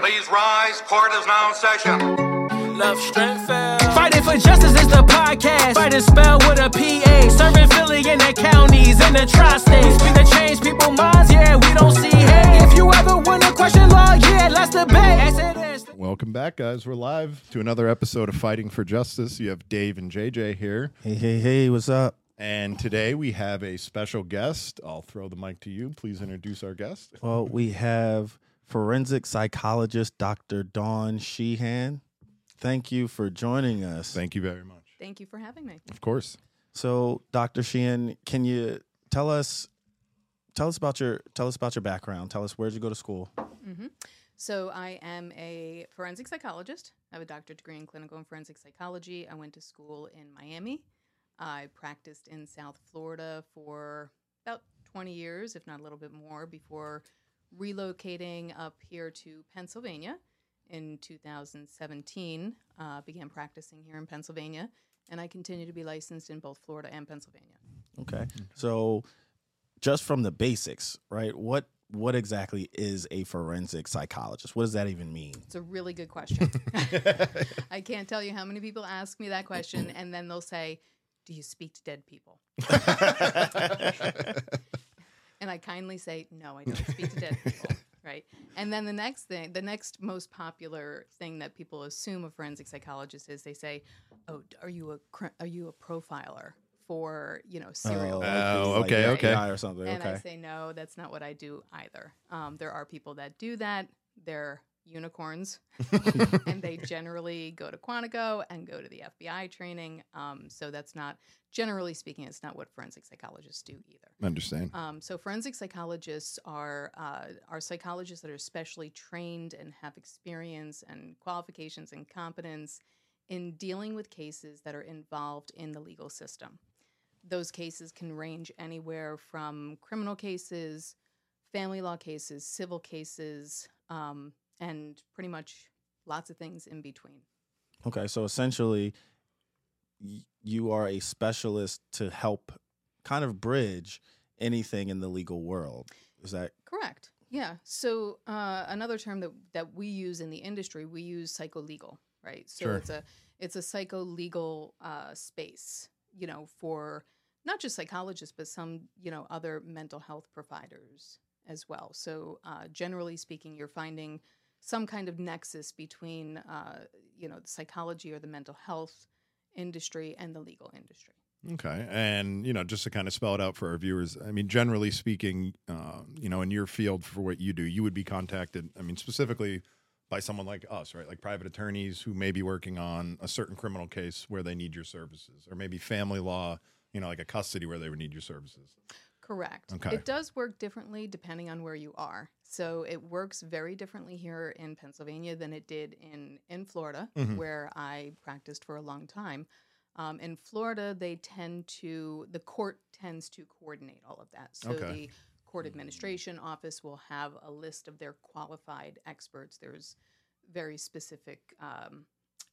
Please rise. Court is now in session. Love, strength, Phighting for justice is the podcast. Fighting spell with a PA. Serving Philly in the counties and the tri-states. Speak to change people's minds, yeah, we don't see hate. If you ever want to question law, yeah, let's debate. As it is. Welcome back, guys. We're live to another episode of Phighting for Justice. You have Dave and JJ here. Hey, hey, hey, what's up? And today we have a special guest. I'll throw the mic to you. Please introduce our guest. Well, we have forensic psychologist Dr. Dawn Sheehan. Thank you for joining us. Thank you very much. Thank you for having me. Of course. So, Dr. Sheehan, can you tell us tell us about your tell us about your background? Tell us where did you go to school? Mm-hmm. So, I am a forensic psychologist. I have a doctorate degree in clinical and forensic psychology. I went to school in Miami. I practiced in South Florida for about 20 years, if not a little bit more, before relocating up here to Pennsylvania in 2017. Uh, began practicing here in Pennsylvania, and I continue to be licensed in both Florida and Pennsylvania. Okay. So, just from the basics, right? What what exactly is a forensic psychologist? What does that even mean? It's a really good question. I can't tell you how many people ask me that question, and then they'll say, Do you speak to dead people? and I kindly say, No, I don't speak to dead people. Right. And then the next thing, the next most popular thing that people assume a forensic psychologist is they say, Oh, are you a cr- are you a profiler for, you know, serial killers? Oh, okay, the okay. AI or something. And okay. I say, no, that's not what I do either. Um, there are people that do that. They're unicorns, and they generally go to Quantico and go to the FBI training. Um, so that's not, generally speaking, it's not what forensic psychologists do either. Understand. Um, so forensic psychologists are uh, are psychologists that are specially trained and have experience and qualifications and competence in dealing with cases that are involved in the legal system. Those cases can range anywhere from criminal cases, family law cases, civil cases, um, and pretty much lots of things in between. Okay, so essentially, y- you are a specialist to help kind of bridge anything in the legal world. Is that Correct. Yeah. So uh, another term that that we use in the industry, we use psycholegal, right? So Sure. it's a it's a psycholegal uh, space, you know, for not just psychologists, but some you know other mental health providers as well. So uh, generally speaking, you're finding some kind of nexus between uh, you know the psychology or the mental health industry and the legal industry. Okay. And, you know, just to kind of spell it out for our viewers, I mean, generally speaking, uh, you know, in your field for what you do, you would be contacted, I mean, specifically by someone like us, right? Like private attorneys who may be working on a certain criminal case where they need your services, or maybe family law, you know, like a custody where they would need your services. Correct. Okay. It does work differently depending on where you are. So it works very differently here in Pennsylvania than it did in in Florida, Mhm. where I practiced for a long time. Um, in Florida, they tend to the court tends to coordinate all of that. So Okay. the court administration office will have a list of their qualified experts. There's very specific um,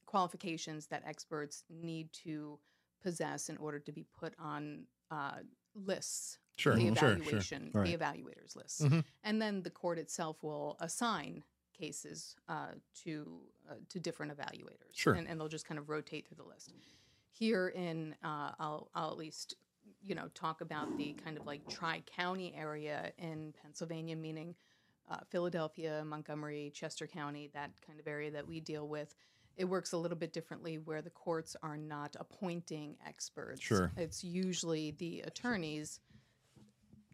qualifications that experts need to possess in order to be put on uh, lists Sure, the sure, sure. evaluation, Right. the evaluators list, Mhm. and then the court itself will assign cases uh, to uh, to different evaluators, Sure. and, and they'll just kind of rotate through the list. Here in, uh, I'll I'll at least you know talk about the kind of like tri county area in Pennsylvania, meaning uh, Philadelphia, Montgomery, Chester County, that kind of area that we deal with. It works a little bit differently where the courts are not appointing experts. Sure. It's usually the attorneys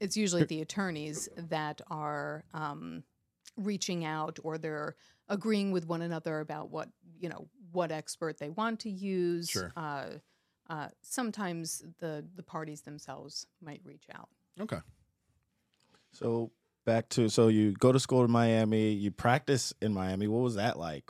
it's usually the attorneys that are um, reaching out or they're agreeing with one another about what you know what expert they want to use. Sure. Uh, uh, sometimes the the parties themselves might reach out. Okay. so? Back to so you go to school in Miami, you practice in Miami. What was that like?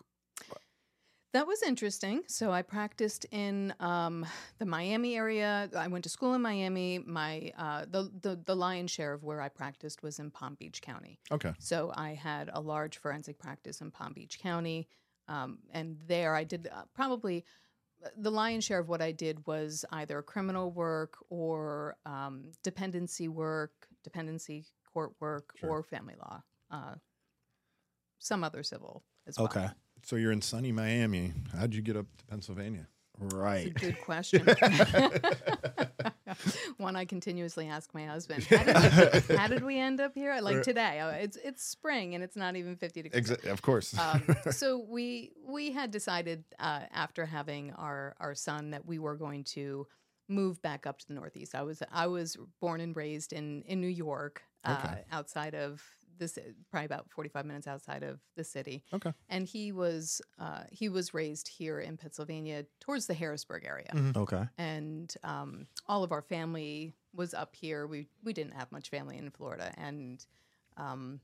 That was interesting. So I practiced in um, the Miami area. I went to school in Miami. My uh, the, the the lion's share of where I practiced was in Palm Beach County. Okay. So I had a large forensic practice in Palm Beach County, um, and there I did uh, probably the lion's share of what I did was either criminal work or um, dependency work, dependency court work, Sure. or family law. Uh, some other civil as well. Okay. So you're in sunny Miami. How'd you get up to Pennsylvania? Right. It's a good question. One I continuously ask my husband. How did, how did we end up here? Like today, uh, it's it's spring and it's not even fifty degrees. Exa- of course. um, so we we had decided uh, after having our our son that we were going to move back up to the Northeast. I was I was born and raised in in New York, uh, Okay. outside of this, probably about forty five minutes outside of the city. okay. And he was uh, he was raised here in Pennsylvania, towards the Harrisburg area Okay. and um, all of our family was up here. We we didn't have much family in Florida, and um,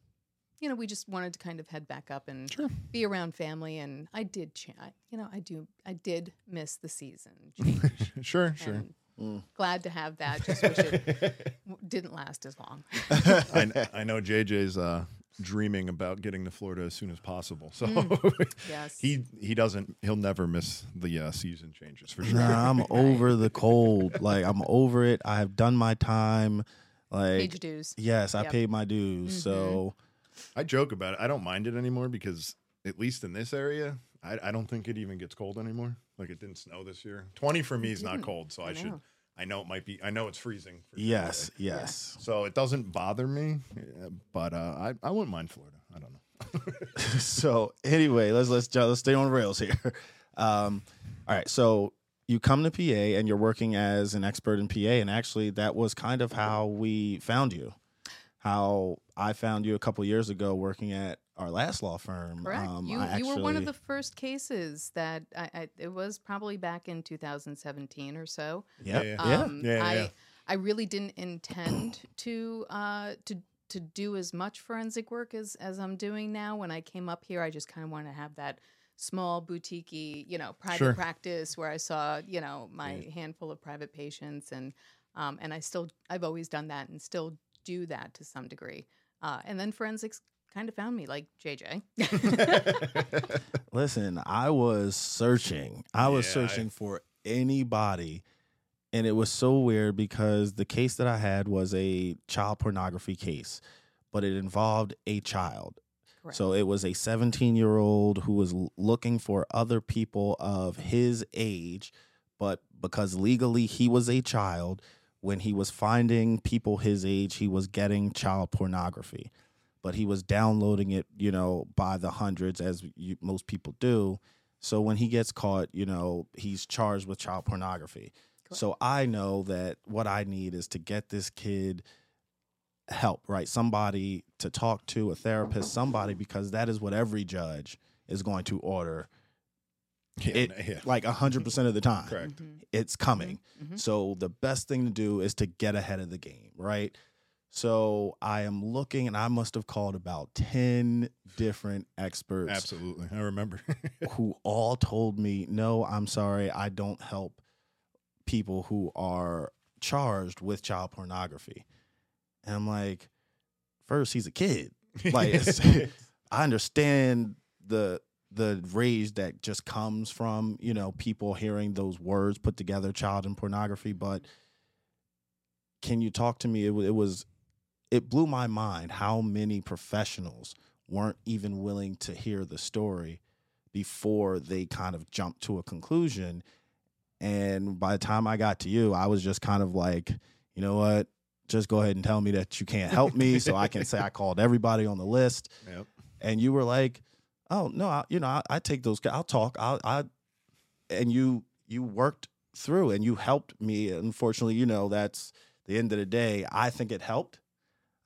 you know we just wanted to kind of head back up and be around family. And I did, cha- I- you know, I do, I did miss the season. change, Sure, sure. And Mm. Glad to have that. Just wish it didn't last as long. I, I know JJ's uh, dreaming about getting to Florida as soon as possible. So Yes. he he doesn't he'll never miss the uh, season changes for sure. Nah, I'm over the cold. Like I'm over it. I have done my time. Like Page dues. yes, I Yep. Mm-hmm. paid my dues. So I joke about it. I don't mind it anymore because at least in this area, I, I don't think it even gets cold anymore. Like it didn't snow this year. Twenty for me is not didn't. cold, so I, I should. I know it might be. I know it's freezing. Yes, yes. So it doesn't bother me, uh, but uh, I I wouldn't mind Florida. I don't know. so anyway, let's let's let's stay on rails here. Um, all right, so you come to PA and you're working as an expert in PA, and actually that was kind of how we found you. How I found you a couple years ago working at our last law firm. Correct. Um, you I you were one of the first cases that I, I it was probably back in 2017 or so. Yep, Yeah, yeah. Um, Yeah, yeah, I yeah. I really didn't intend to uh to to do as much forensic work as as I'm doing now. When I came up here, I just kind of wanted to have that small boutique you know private Sure. practice where I saw you know my handful of private patients and um and I still I've always done that and still do that to some degree. Uh, and then forensics kind of found me like JJ. Listen, I was searching. I was Yeah, I- searching for anybody. And it was so weird because the case that I had was a child pornography case, but it involved a child. Correct. So it was a 17 year old who was looking for other people of his age, but because legally he was a child, when he was finding people his age, he was getting child pornography. But he was downloading it, you know, by the hundreds, as you, most people do. So when he gets caught, you know, he's charged with child pornography. So I know that what I need is to get this kid help, right? Somebody to talk to, a therapist, somebody, because that is what every judge is going to order. Yeah, It yeah. like a hundred percent of the time, Correct. it's coming. Mhm. So the best thing to do is to get ahead of the game, right? So I am looking, and I must have called about ten different experts Absolutely, I remember. who all told me, no, I'm sorry, I don't help people who are charged with child pornography. And I'm like, first, he's a kid. Like, I understand the the rage that just comes from you know people hearing those words put together, child and pornography. But can you talk to me? It, it was it blew my mind how many professionals weren't even willing to hear the story before they kind of jumped to a conclusion. And by the time I got to you, I was just kind of like, you know what? Just go ahead and tell me that you can't help me so I can say I called everybody on the list. yep. And you were like, oh, no, I, you know, I, I take those, I'll talk. I'll, I, and you, you worked through and you helped me. Unfortunately, you know, that's the end of the day. I think it helped.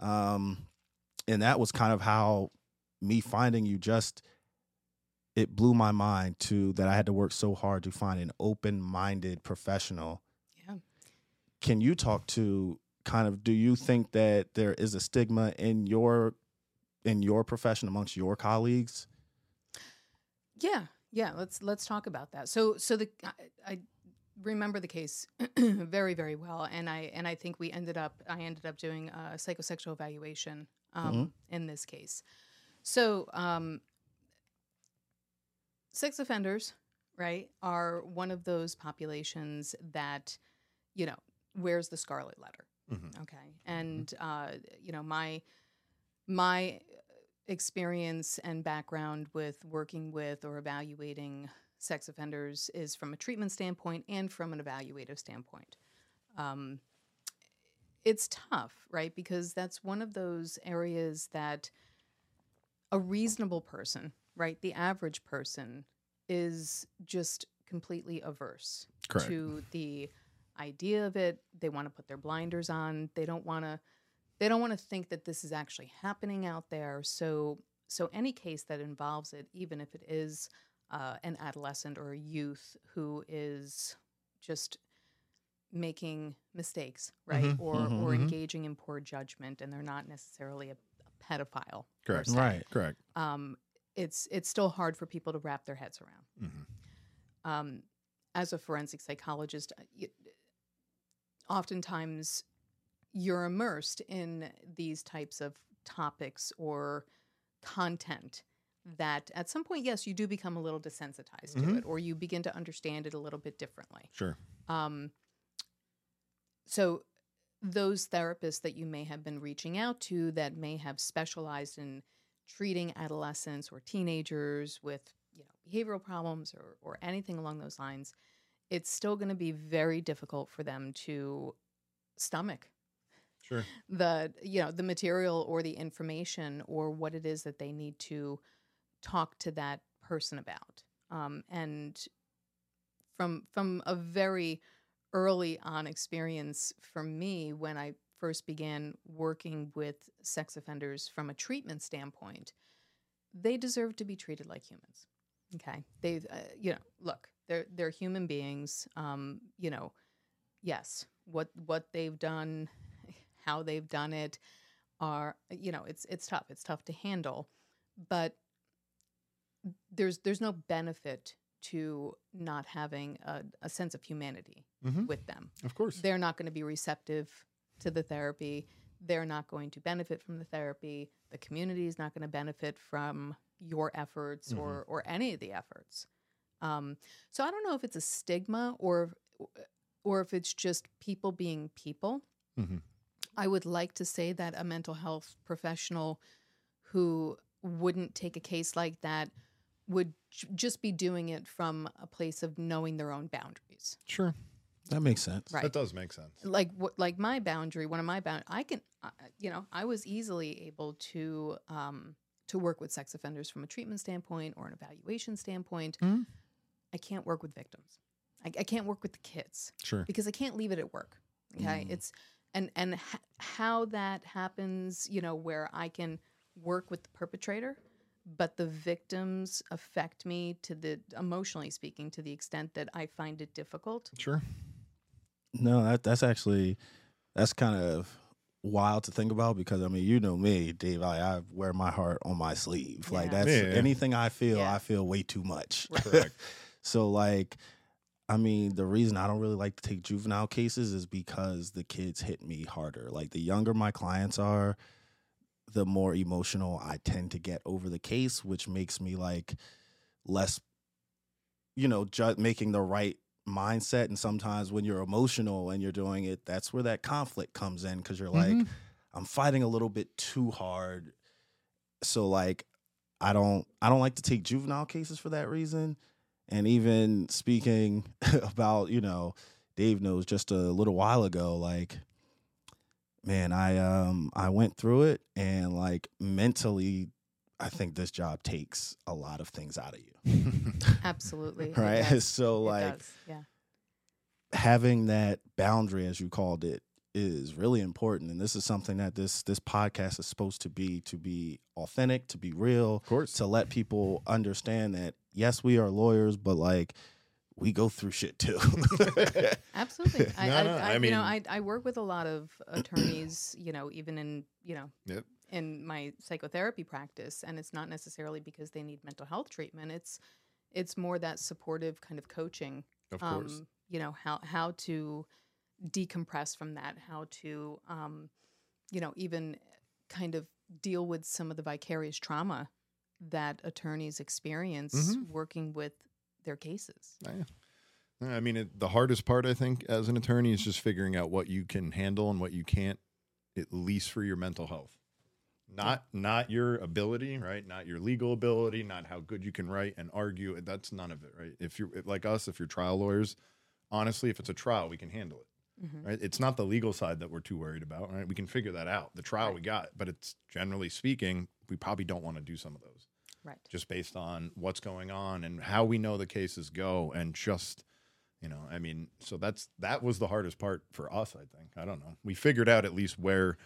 Um, and that was kind of how me finding you just it blew my mind to that I had to work so hard to find an open-minded professional. Yeah. Can you talk to kind of do you think that there is a stigma in your in your profession amongst your colleagues? Yeah, yeah. Let's let's talk about that. So so the I, I remember the case very very well, and I and I think we ended up I ended up doing a psychosexual evaluation um, in this case. So um, sex offenders, right, are one of those populations that you know wears the scarlet letter. Mhm. Okay, and uh, you know my my experience and background with working with or evaluating sex offenders is from a treatment standpoint and from an evaluative standpoint. Um, it's tough, right? Because that's one of those areas that a reasonable person, right, the average person, is just completely averse Correct. to the idea of it. They want to put their blinders on. They don't want to. They don't want to think that this is actually happening out there. So, so any case that involves it, even if it is uh, an adolescent or a youth who is just making mistakes, right, Mhm, or mhm, or mhm. engaging in poor judgment, and they're not necessarily a, a pedophile. Correct. Right. Correct. Um, it's it's still hard for people to wrap their heads around hmm um, as a forensic psychologist, uh, y- oftentimes you're immersed in these types of topics or content that at some point, yes, you do become a little desensitized to Mhm. it or you begin to understand it a little bit differently. Sure. Um, so, those therapists that you may have been reaching out to that may have specialized in treating adolescents or teenagers with you know behavioral problems or, or anything along those lines, it's still going to be very difficult for them to stomach Sure. the you know the material or the information or what it is that they need to talk to that person about. Um, and from from a very early on experience for me when i first began working with sex offenders from a treatment standpoint they deserve to be treated like humans okay? They uh, you know look they're they're human beings. Um, you know yes what what they've done how they've done it are you know it's it's tough. It's tough to handle. But there's there's no benefit to not having a, a sense of humanity Mhm. with them Of course. they're not going to be receptive to the therapy they're not going to benefit from the therapy the community is not going to benefit from your efforts or or any of the efforts um, so i don't know if it's a stigma or or if it's just people being people Mhm. i would like to say that a mental health professional who wouldn't take a case like that would j- just be doing it from a place of knowing their own boundaries Sure. That makes sense. Right. That does make sense. like what like my boundary one of my bound i can uh, you know i was easily able to um to work with sex offenders from a treatment standpoint or an evaluation standpoint Mhm. i can't work with victims I, I can't work with the kids Sure. because i can't leave it at work okay Mm. it's and and h- how that happens you know where i can work with the perpetrator but the victims affect me to the emotionally speaking to the extent that i find it difficult Sure. No, that that's actually that's kind of wild to think about because I mean, you know me, Dave. I, I wear my heart on my sleeve. Like that's Yeah, yeah. anything I feel, Yeah. I feel way too much. Right. Correct. so like, I mean, the reason I don't really like to take juvenile cases is because the kids hit me harder. Like the younger my clients are, the more emotional I tend to get over the case, which makes me like less, you know, ju- making the right mindset. And sometimes when you're emotional and you're doing it, that's where that conflict comes in because you're like, Mhm. I'm fighting a little bit too hard. So like, I don't, I don't like to take juvenile cases for that reason. And even speaking about, you know, Dave knows just a little while ago, like, man, I um I went through it and like mentally I think this job takes a lot of things out of you. absolutely it right? does. So It like does, yeah having that boundary as you called it is really important and this is something that this this podcast is supposed to be to be authentic, to be real, Of course. to let people understand that yes, we are lawyers, but like we go through shit too. Absolutely. I, No, I, no, I, I you know, I, I work with a lot of attorneys, you know, even in, you know, Yep. in my psychotherapy practice, and it's not necessarily because they need mental health treatment. It's, it's more that supportive kind of coaching. Of course. Um, you know how how to decompress from that, how to, um, you know, even kind of deal with some of the vicarious trauma that attorneys experience Mhm. working with their cases. Yeah. I mean, it, the hardest part, I think, as an attorney is just figuring out what you can handle and what you can't, at least for your mental health. Not not your ability, right? Not your legal ability, not how good you can write and argue. That's none of it, right? If you're like us, if you're trial lawyers, honestly, if it's a trial, we can handle it. Mhm. Right? It's not the legal side that we're too worried about, right? We can figure that out. The trial we got, but it's generally speaking, we probably don't want to do some of those Right. just based on what's going on and how we know the cases go and just you know i mean so that's that was the hardest part for us i think i don't know we figured out at least where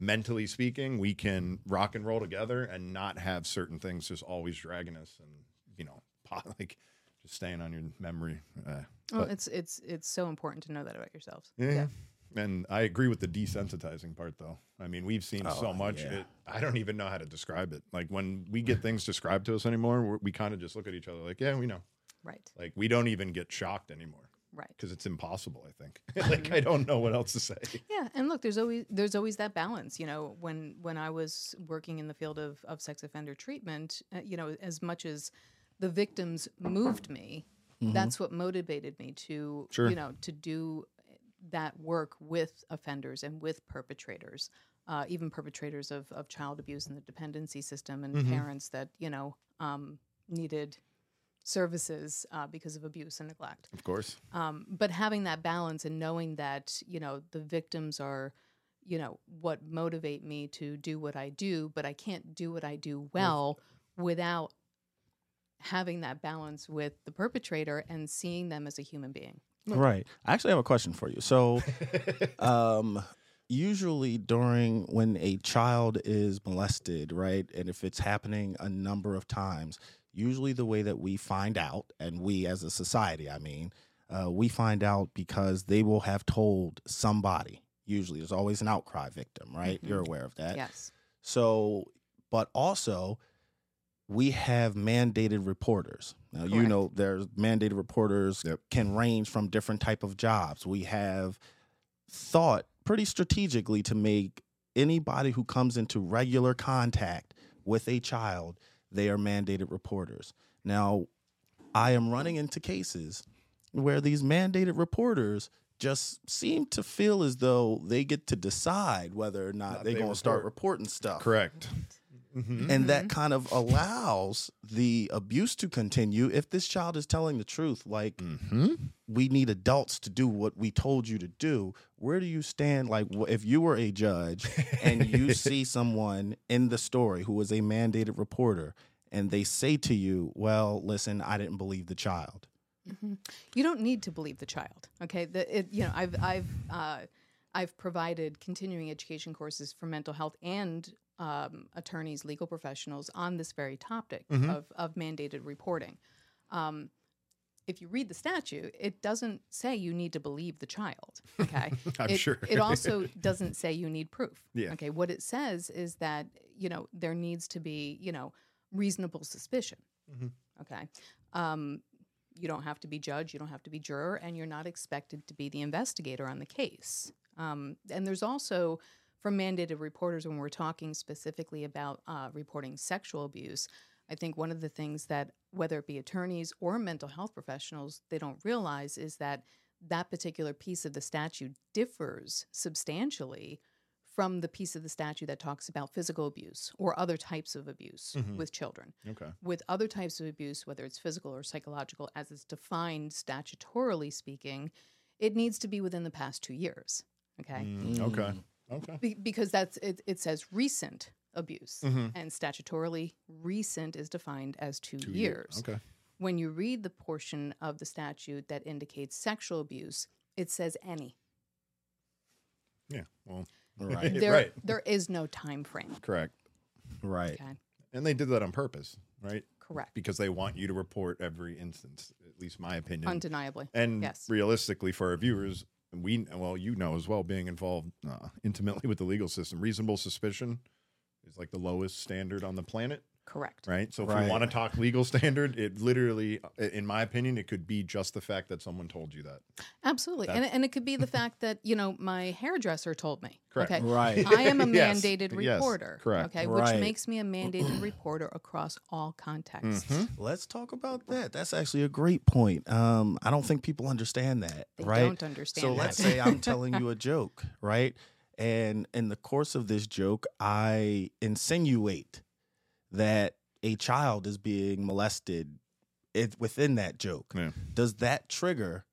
mentally speaking we can rock and roll together and not have certain things just always dragging us and you know like just staying on your memory uh, Well, but- it's it's it's so important to know that about yourselves. yeah. And I agree with the desensitizing part, though. I mean, we've seen so Oh, much. yeah. It, I don't even know how to describe it. Like when we get things described to us anymore, we're, we kind of just look at each other like, yeah, we know. Right. Like we don't even get shocked anymore Right. because it's impossible. I think. like I don't know what else to say. Yeah, and look, there's always there's always that balance. You know, when when I was working in the field of of sex offender treatment, uh, you know, as much as the victims moved me, that's what motivated me to Sure. you know to do that work with offenders and with perpetrators. Uh, even perpetrators of, of child abuse in the dependency system and Mhm. parents that you know um, needed services uh, because of abuse and neglect. Of course. Um, but having that balance and knowing that you know the victims are, you know, what motivate me to do what I do, but I can't do what I do well without having that balance with the perpetrator and seeing them as a human being. Right. I actually have a question for you. So, um, usually during when a child is molested, right, and if it's happening a number of times, usually the way that we find out, and we as a society, I mean, uh, we find out because they will have told somebody. Usually, there's always an outcry victim, right? Mhm. You're aware of that. Yes. So, but also, we have mandated reporters. Now, you know, there's mandated reporters Yep. can range from different type of jobs. We have thought pretty strategically to make anybody who comes into regular contact with a child, they are mandated reporters. Now, I am running into cases where these mandated reporters just seem to feel as though they get to decide whether or not Not they're they going to start reporting stuff. Correct. Mhm. And that kind of allows the abuse to continue if this child is telling the truth. Like, Mhm. we need adults to do what we told you to do. Where do you stand? Like, if you were a judge and you see someone in the story who was a mandated reporter and they say to you, Well, listen, I didn't believe the child. Mhm. You don't need to believe the child. Okay, the, it, you know I've I've uh, I've provided continuing education courses for mental health and um, attorneys, legal professionals on this very topic Mhm. of of mandated reporting. Um, if you read the statute, it doesn't say you need to believe the child. Okay, I'm it, sure. it also doesn't say you need proof. Yeah. Okay. What it says is that you know there needs to be you know reasonable suspicion. Mhm. Okay. Um, you don't have to be judge. You don't have to be juror, and you're not expected to be the investigator on the case. Um, and there's also from mandated reporters when we're talking specifically about uh, reporting sexual abuse. I think one of the things that whether it be attorneys or mental health professionals they don't realize is that that particular piece of the statute differs substantially from the piece of the statute that talks about physical abuse or other types of abuse Mhm. with children. Okay. With other types of abuse, whether it's physical or psychological, as it's defined statutorily speaking, it needs to be within the past two years. Okay. Mm, okay. Okay. Be- because that's it, it says recent abuse Mhm. and statutorily recent is defined as two, Two years Okay. when you read the portion of the statute that indicates sexual abuse, it says any. Yeah. Well. Right. There, right. there is no time frame. Correct. right. Okay, And they did that on purpose, right? correct. Because they want you to report every instance. At least my opinion. Undeniably. And Yes. realistically, for our viewers, we well, you know as well, being involved uh, intimately with the legal system, reasonable suspicion is like the lowest standard on the planet, Correct. right? So if Right. we want to talk legal standard, it literally, in my opinion, it could be just the fact that someone told you that. Absolutely. And, and it could be the fact that, you know, my hairdresser told me. Correct. Okay. Right. I am a Yes. mandated Yes. reporter. Correct. Okay. Right. Which makes me a mandated reporter across all contexts. Mhm. Let's talk about that. That's actually a great point. Um, I don't think people understand that, They right? don't understand So that. let's say I'm telling you a joke, right? And in the course of this joke, I insinuate that a child is being molested it, within that joke. Yeah. Does that trigger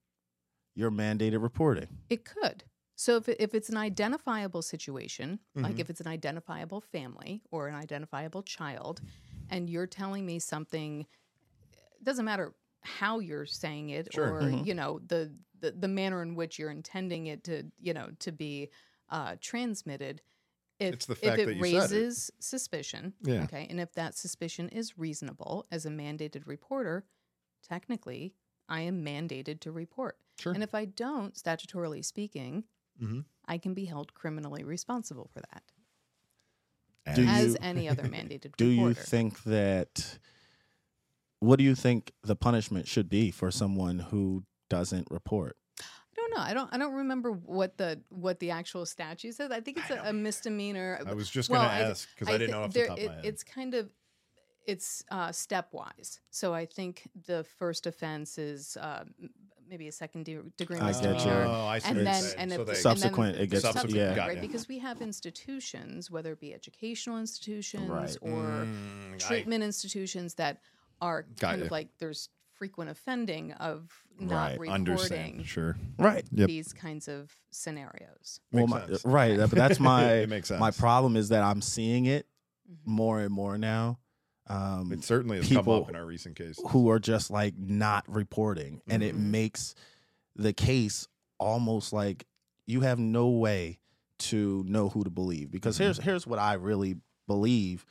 your mandated reporting? It could. So if, if it's an identifiable situation, like Mhm. if it's an identifiable family or an identifiable child, and you're telling me something, it doesn't matter how you're saying it Sure. or Mhm. you know the, the the manner in which you're intending it to you know to be uh, transmitted. If, It's the if it that you said it. raises suspicion, Yeah. okay, and if that suspicion is reasonable as a mandated reporter, technically I am mandated to report. Sure. And if I don't, statutorily speaking, hmm I can be held criminally responsible for that, Do as you- any other mandated Do you think that what do you think the punishment should be for someone who doesn't report? I don't know. I don't. I don't remember what the what the actual statute says. I think it's a, a misdemeanor. I was just Well, gonna I ask because I, didn't know off there- the top it- of my head. It's kind of it's uh, stepwise. So I think the first offense is uh, maybe a second de- degree I misdemeanor. Oh, I see and then and So if they- and then Subsequent, it gets- subsequent, yeah. Right ya. because we have institutions, whether it be educational institutions Right. or Mm, I- treatment institutions that are kind ya. of like there's frequent offending of not Right. reporting understand. Sure. Right. Yep. these kinds of scenarios. Well, Makes my, sense. right. But that's my it makes sense. my problem is that I'm seeing it Mhm. more and more now. Um, It certainly has come people up in our recent cases. who are just like not reporting and it Mhm. makes the case almost like you have no way to know who to believe because here's here's what I really believe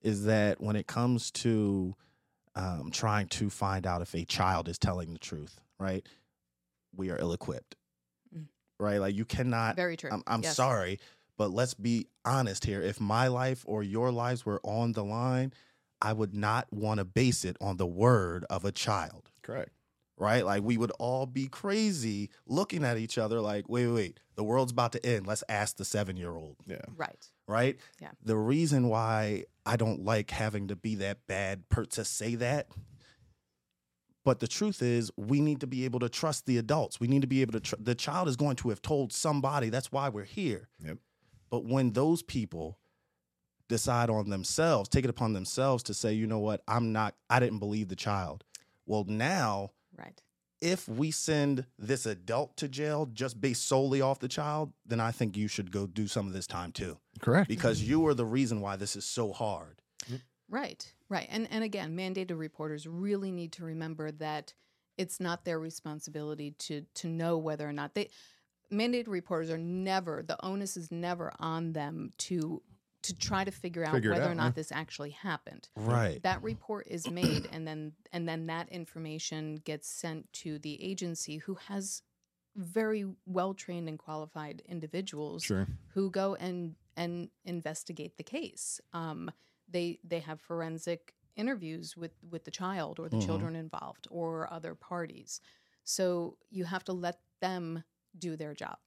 is that when it comes to um, trying to find out if a child is telling the truth, right? We are ill equipped, Mm. right? Like you cannot. Very true. I'm, I'm Yes. sorry, but let's be honest here. If my life or your lives were on the line, I would not want to base it on the word of a child, Correct. Right? Like we would all be crazy looking at each other like, wait, wait, wait, the world's about to end. Let's ask the seven year old, Yeah. Right. right? Yeah. The reason why I don't like having to be that bad per to say that. But the truth is, we need to be able to trust the adults. We need to be able to. Tr- the child is going to have told somebody. That's why we're here. Yep. But when those people decide on themselves, take it upon themselves to say, you know what, I'm not, I didn't believe the child. Well, now, Right. if we send this adult to jail just based solely off the child, then I think you should go do some of this time too, Correct. because you are the reason why this is so hard. Right. Right. And and again, mandated reporters really need to remember that it's not their responsibility to to know whether or not they mandated reporters are never the onus is never on them to to try to figure out Figure it whether or not yeah. this actually happened. Right. That report is made and then and then that information gets sent to the agency who has very well trained and qualified individuals Sure. who go and and investigate the case. Um, they they have forensic interviews with with the child or the Mhm. children involved or other parties. So you have to let them do their job.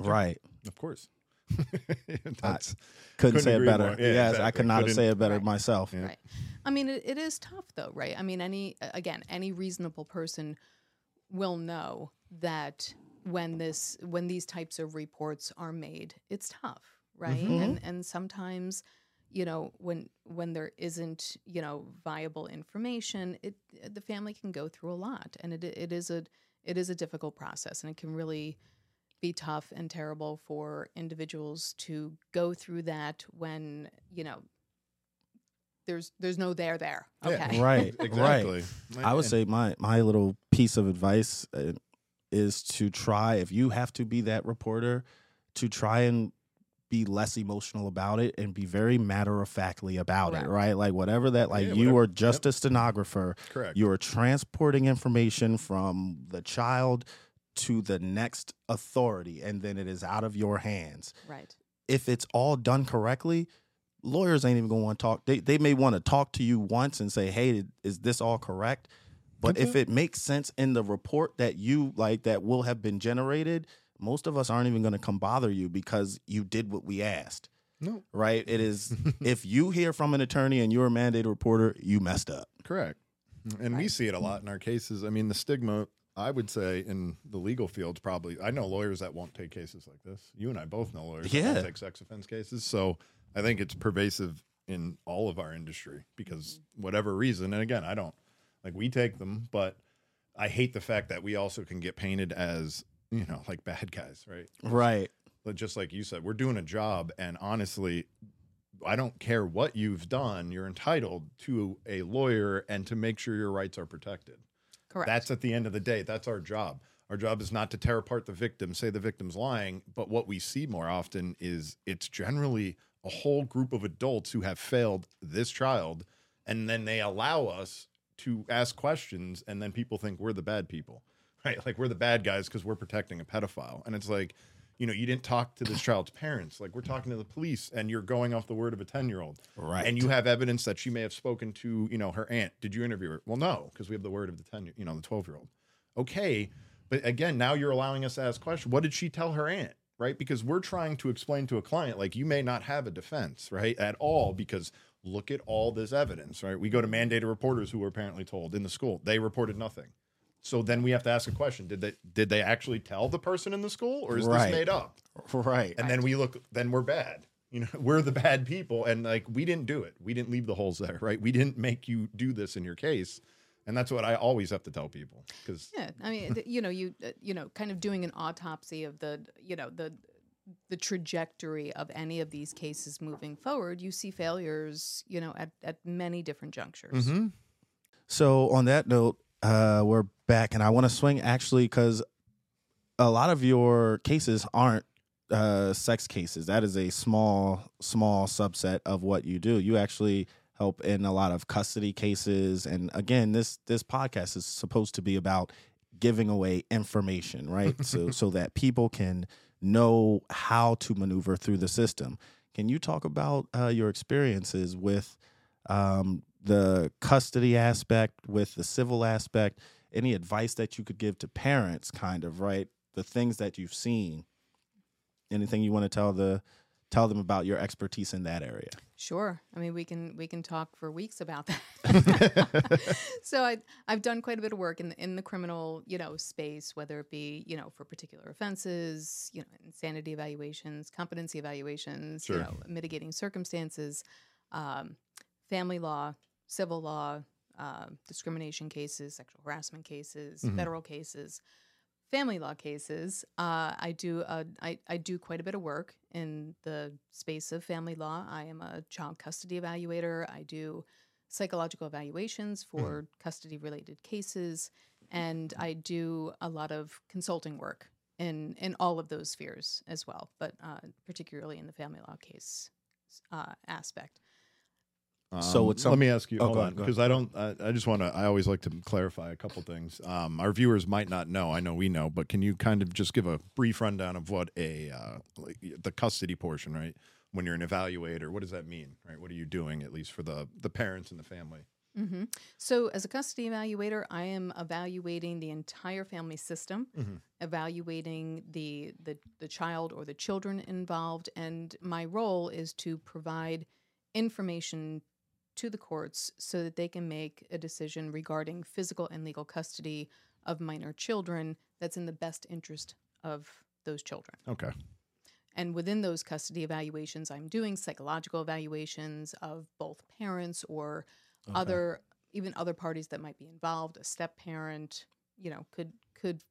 Right. Of course. That's Couldn't, Couldn't say it better. Yeah, yes, I could not Couldn't- say it better Right. myself. Yeah. Right. I mean, it, it is tough though, right? I mean, any again, any reasonable person will know that when this when these types of reports are made, it's tough, right? Mhm. And and sometimes, you know, when when there isn't, you know, viable information, it the family can go through a lot, and it it is a it is a difficult process, and it can really be tough and terrible for individuals to go through that when you know there's there's no there there. Okay. Right. Right. exactly. I would say my my little piece of advice uh, is to try if you have to be that reporter to try and be less emotional about it and be very matter of factly about Correct. it, right? Like whatever that like Yeah, you whatever. are just a stenographer. correct. You are transporting information from the child to the next authority and then it is out of your hands. Right. If it's all done correctly, lawyers ain't even going to want to talk. They they may want to talk to you once and say, "Hey, is this all correct?" But if mm-hmm. it makes sense in the report that you like that will have been generated, most of us aren't even going to come bother you because you did what we asked. no. Right? It is if you hear from an attorney and you're a mandated reporter, you messed up. Correct. And we see it a lot in our cases. I mean, the stigma I would say in the legal field, probably I know lawyers that won't take cases like this. You and I both know lawyers that won't take sex offense cases. So I think it's pervasive in all of our industry because whatever reason, and again, I don't like we take them, but I hate the fact that we also can get painted as you know like bad guys, right? Right. But just like you said, we're doing a job, and honestly, I don't care what you've done. You're entitled to a lawyer and to make sure your rights are protected. Correct. That's at the end of the day. That's our job. Our job is not to tear apart the victim, say the victim's lying, but what we see more often is it's generally a whole group of adults who have failed this child, and then they allow us to ask questions, and then people think we're the bad people, right? Like we're the bad guys because we're protecting a pedophile, and it's like. You know, you didn't talk to this child's parents. Like we're talking to the police, and you're going off the word of a ten-year-old. Right. and you have evidence that she may have spoken to you know her aunt. Did you interview her? Well no because we have the word of the 10 you know the 12 year old okay but again now you're allowing us to ask questions. What did she tell her aunt right? Because we're trying to explain to a client like you may not have a defense right at all because look at all this evidence right? We go to mandated reporters who were apparently told in the school. They reported nothing so then we have to ask a question did they did they actually tell the person in the school or is Right. this made up Right. and then we look then we're bad you know we're the bad people and like we didn't do it we didn't leave the holes there right we didn't make you do this in your case and that's what i always have to tell people because Yeah, I mean, you know, you uh, you know, kind of doing an autopsy of the, you know, the the trajectory of any of these cases moving forward. You see failures, you know, at at many different junctures. Mm-hmm. So on that note, uh, we're back, and I want to swing actually because a lot of your cases aren't uh, sex cases. That is a small, small subset of what you do. You actually help in a lot of custody cases, and again, this this podcast is supposed to be about giving away information, right? so so that people can know how to maneuver through the system. Can you talk about uh, your experiences with um, the custody aspect, with the civil aspect? Any advice that you could give to parents, kind of right? The things that you've seen. Anything you want to tell the tell them about your expertise in that area? Sure. I mean, we can we can talk for weeks about that. so I I've done quite a bit of work in the, in the criminal you know space, whether it be you know for particular offenses, you know insanity evaluations, competency evaluations, Sure. you know mitigating circumstances, um, family law, civil law, uh, discrimination cases, sexual harassment cases, Mhm. federal cases family law cases, uh, I do uh, I, I do quite a bit of work in the space of family law. I am a child custody evaluator. I do psychological evaluations for custody related cases, and I do a lot of consulting work in in all of those spheres as well, but uh, particularly in the family law case uh, aspect. So it's some- let me ask you Oh, hold go on go because i don't I, I just want to i always like to clarify a couple things. Um, our viewers might not know i know we know but can you kind of just give a brief rundown of what a uh, like the custody portion right? When you're an evaluator what does that mean right? What are you doing at least for the the parents and the family? Hmm So, as a custody evaluator, I am evaluating the entire family system, Mhm. evaluating the, the the child or the children involved, and my role is to provide information to the courts so that they can make a decision regarding physical and legal custody of minor children that's in the best interest of those children. okay And within those custody evaluations, I'm doing psychological evaluations of both parents or Okay. other even other parties that might be involved. A step parent, you know, could could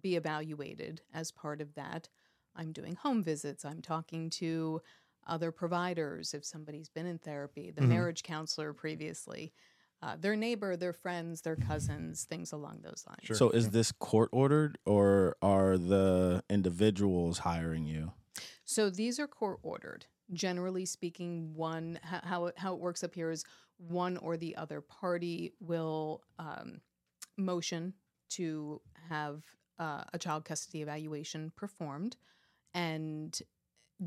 be evaluated as part of that. I'm doing home visits. I'm talking to other providers if somebody's been in therapy, the Mhm. marriage counselor previously, uh, their neighbor, their friends, their cousins, things along those lines. Sure. So is this court ordered or are the individuals hiring you? So these are court ordered. Generally speaking, one how it, how it works up here is one or the other party will um, motion to have uh, a child custody evaluation performed, and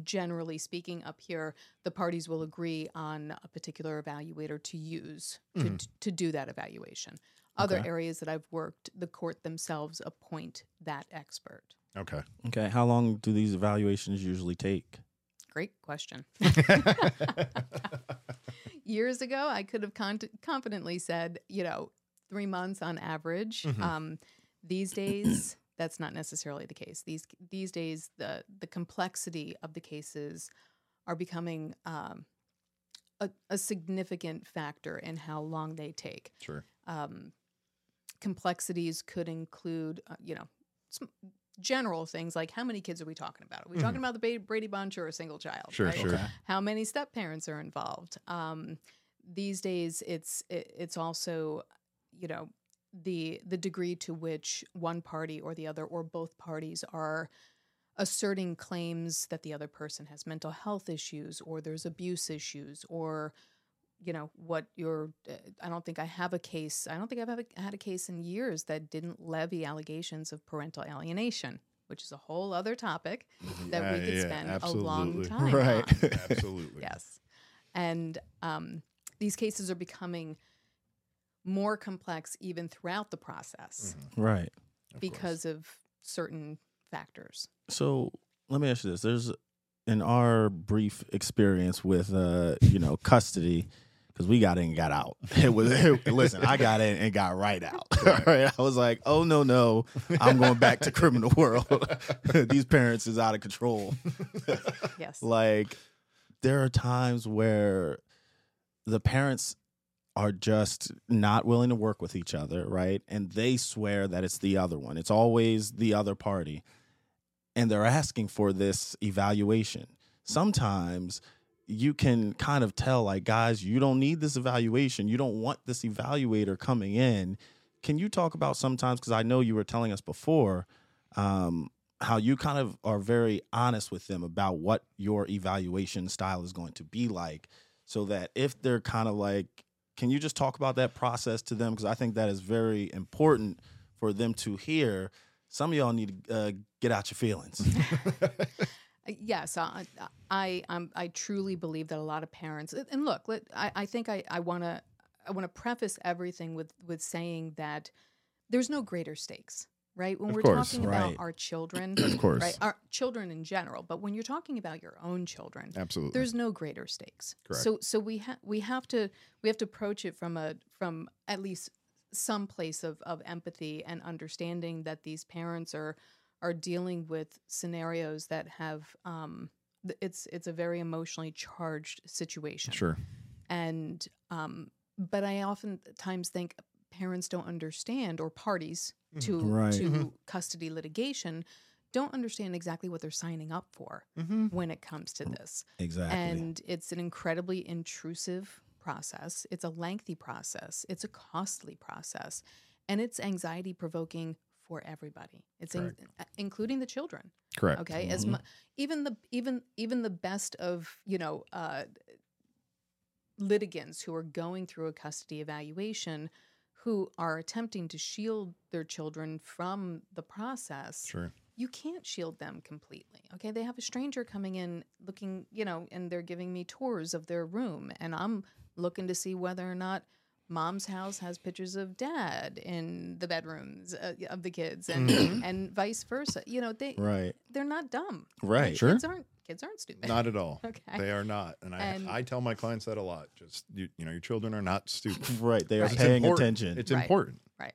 generally speaking, up here, the parties will agree on a particular evaluator to use to, Mhm. to do that evaluation. Other Okay. areas that I've worked, the court themselves appoint that expert. okay Okay. How long do these evaluations usually take? Great question. years ago, I could have con- confidently said, you know, three months on average. Mhm. Um, These days, that's not necessarily the case. These these days, the the complexity of the cases are becoming um, a, a significant factor in how long they take. Sure. Um, complexities could include, uh, you know, some general things like how many kids are we talking about? Are we talking about the Brady Bunch or a single child? Mm-hmm. Sure, right? sure. How many step parents are involved um, these days it's it, it's also you know the the degree to which one party or the other or both parties are asserting claims that the other person has mental health issues or there's abuse issues or you know what your uh, i don't think i have a case i don't think i've have a, had a case in years that didn't levy allegations of parental alienation which is a whole other topic that we could yeah, spend a long time Right. on. Absolutely. Yes. And um, these cases are becoming more complex even throughout the process Right. Of course. because of certain factors. So let me ask you this: There's in our brief experience with uh, you know, custody, because we got in and got out. It was it, listen, I got in and got right out. right. I was like, oh no, no, I'm going back to criminal world. These parents is out of control. Yes. like there are times where the parents are just not willing to work with each other, right? And they swear that it's the other one. It's always the other party. And they're asking for this evaluation. Sometimes you can kind of tell like guys, you don't need this evaluation. You don't want this evaluator coming in. Can you talk about sometimes cuz I know you were telling us before um how you kind of are very honest with them about what your evaluation style is going to be like so that if they're kind of like can you just talk about that process to them? Because i think that is very important for them to hear. Some of y'all need to uh, get out your feelings. Uh, Yes, I, I, I'm, I truly believe that a lot of parents and look, I, I think I, I want to, I want to preface everything with with saying that there's no greater stakes, right? When Of we're course, talking right. about our children, Of course. right, our children in general, but when you're talking about your own children, Absolutely. there's no greater stakes. Correct. So so we have we have to we have to approach it from a from at least some place of of empathy and understanding that these parents are are dealing with scenarios that have um it's it's a very emotionally charged situation sure. and um but i oftentimes think parents don't understand or parties to Right. to Mhm. custody litigation don't understand exactly what they're signing up for Mm-hmm. when it comes to this exactly and it's an incredibly intrusive process. It's a lengthy process. It's a costly process. And it's anxiety provoking for everybody. It's in, uh, including the children. Correct. Okay. As mu- even the even even the best of, you know, uh, litigants who are going through a custody evaluation who are attempting to shield their children from the process Sure. you can't shield them completely. Okay. They have a stranger coming in looking, you know, and they're giving me tours of their room. And I'm looking to see whether or not mom's house has pictures of dad in the bedrooms uh, of the kids and and vice versa. You know, they right they're not dumb. right Sure. Kids aren't kids aren't stupid. Not at all. Okay. They are not. And I, And- I tell my clients that a lot. Just, you, you know, your children are not stupid. right they are Right. Paying important. attention It's Right. important. Right.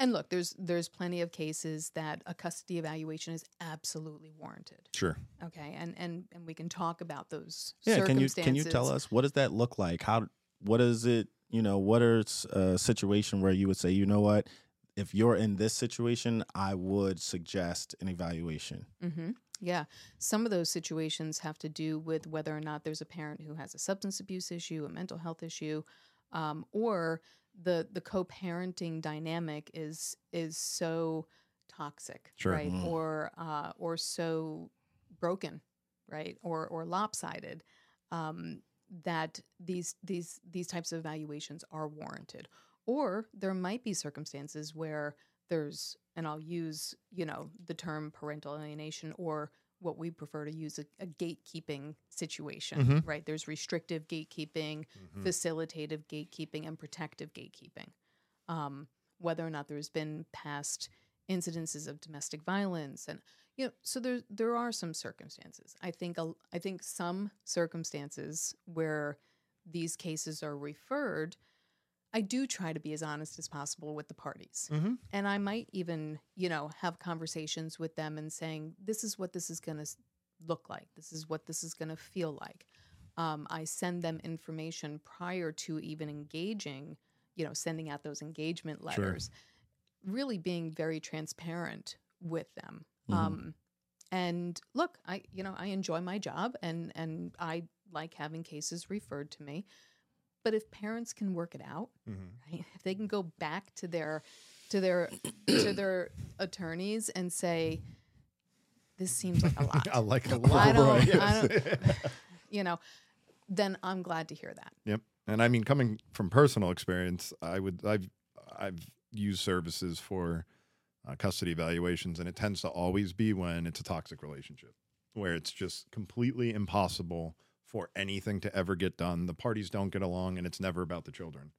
And look, there's there's plenty of cases that a custody evaluation is absolutely warranted. Sure. Okay. And and and we can talk about those yeah can you can you tell us what does that look like how what is it you know what are s- a situation where you would say you know what if you're in this situation i would suggest an evaluation hmm Yeah. Some of those situations have to do with whether or not there's a parent who has a substance abuse issue, a mental health issue, um, or the the co-parenting dynamic is is so toxic, Sure. right? Mhm. Or uh, or so broken, right? Or or lopsided um, that these these these types of evaluations are warranted. Or there might be circumstances where there's and I'll use, you know, the term parental alienation or what we prefer to use a, a gatekeeping situation, Mhm. right? There's restrictive gatekeeping, Mhm. facilitative gatekeeping, and protective gatekeeping. Um, whether or not there's been past incidences of domestic violence, and you know, so there there are some circumstances. I think a, I think some circumstances where these cases are referred, I do try to be as honest as possible with the parties. Mhm. And I might even, you know, have conversations with them and saying, this is what this is going to look like. This is what this is going to feel like. Um, I send them information prior to even engaging, you know, sending out those engagement Sure. letters, really being very transparent with them. Mhm. Um, and look, I, you know, I enjoy my job and, and I like having cases referred to me. But if parents can work it out, Mhm. right? If they can go back to their to their to their attorneys and say, "This seems like a lot," I like a lot. don't, right, I don't, you know, then I'm glad to hear that. Yep. And I mean, coming from personal experience, I would I've I've used services for uh, custody evaluations, and it tends to always be when it's a toxic relationship, where it's just completely impossible for anything to ever get done. The parties don't get along, and it's never about the children.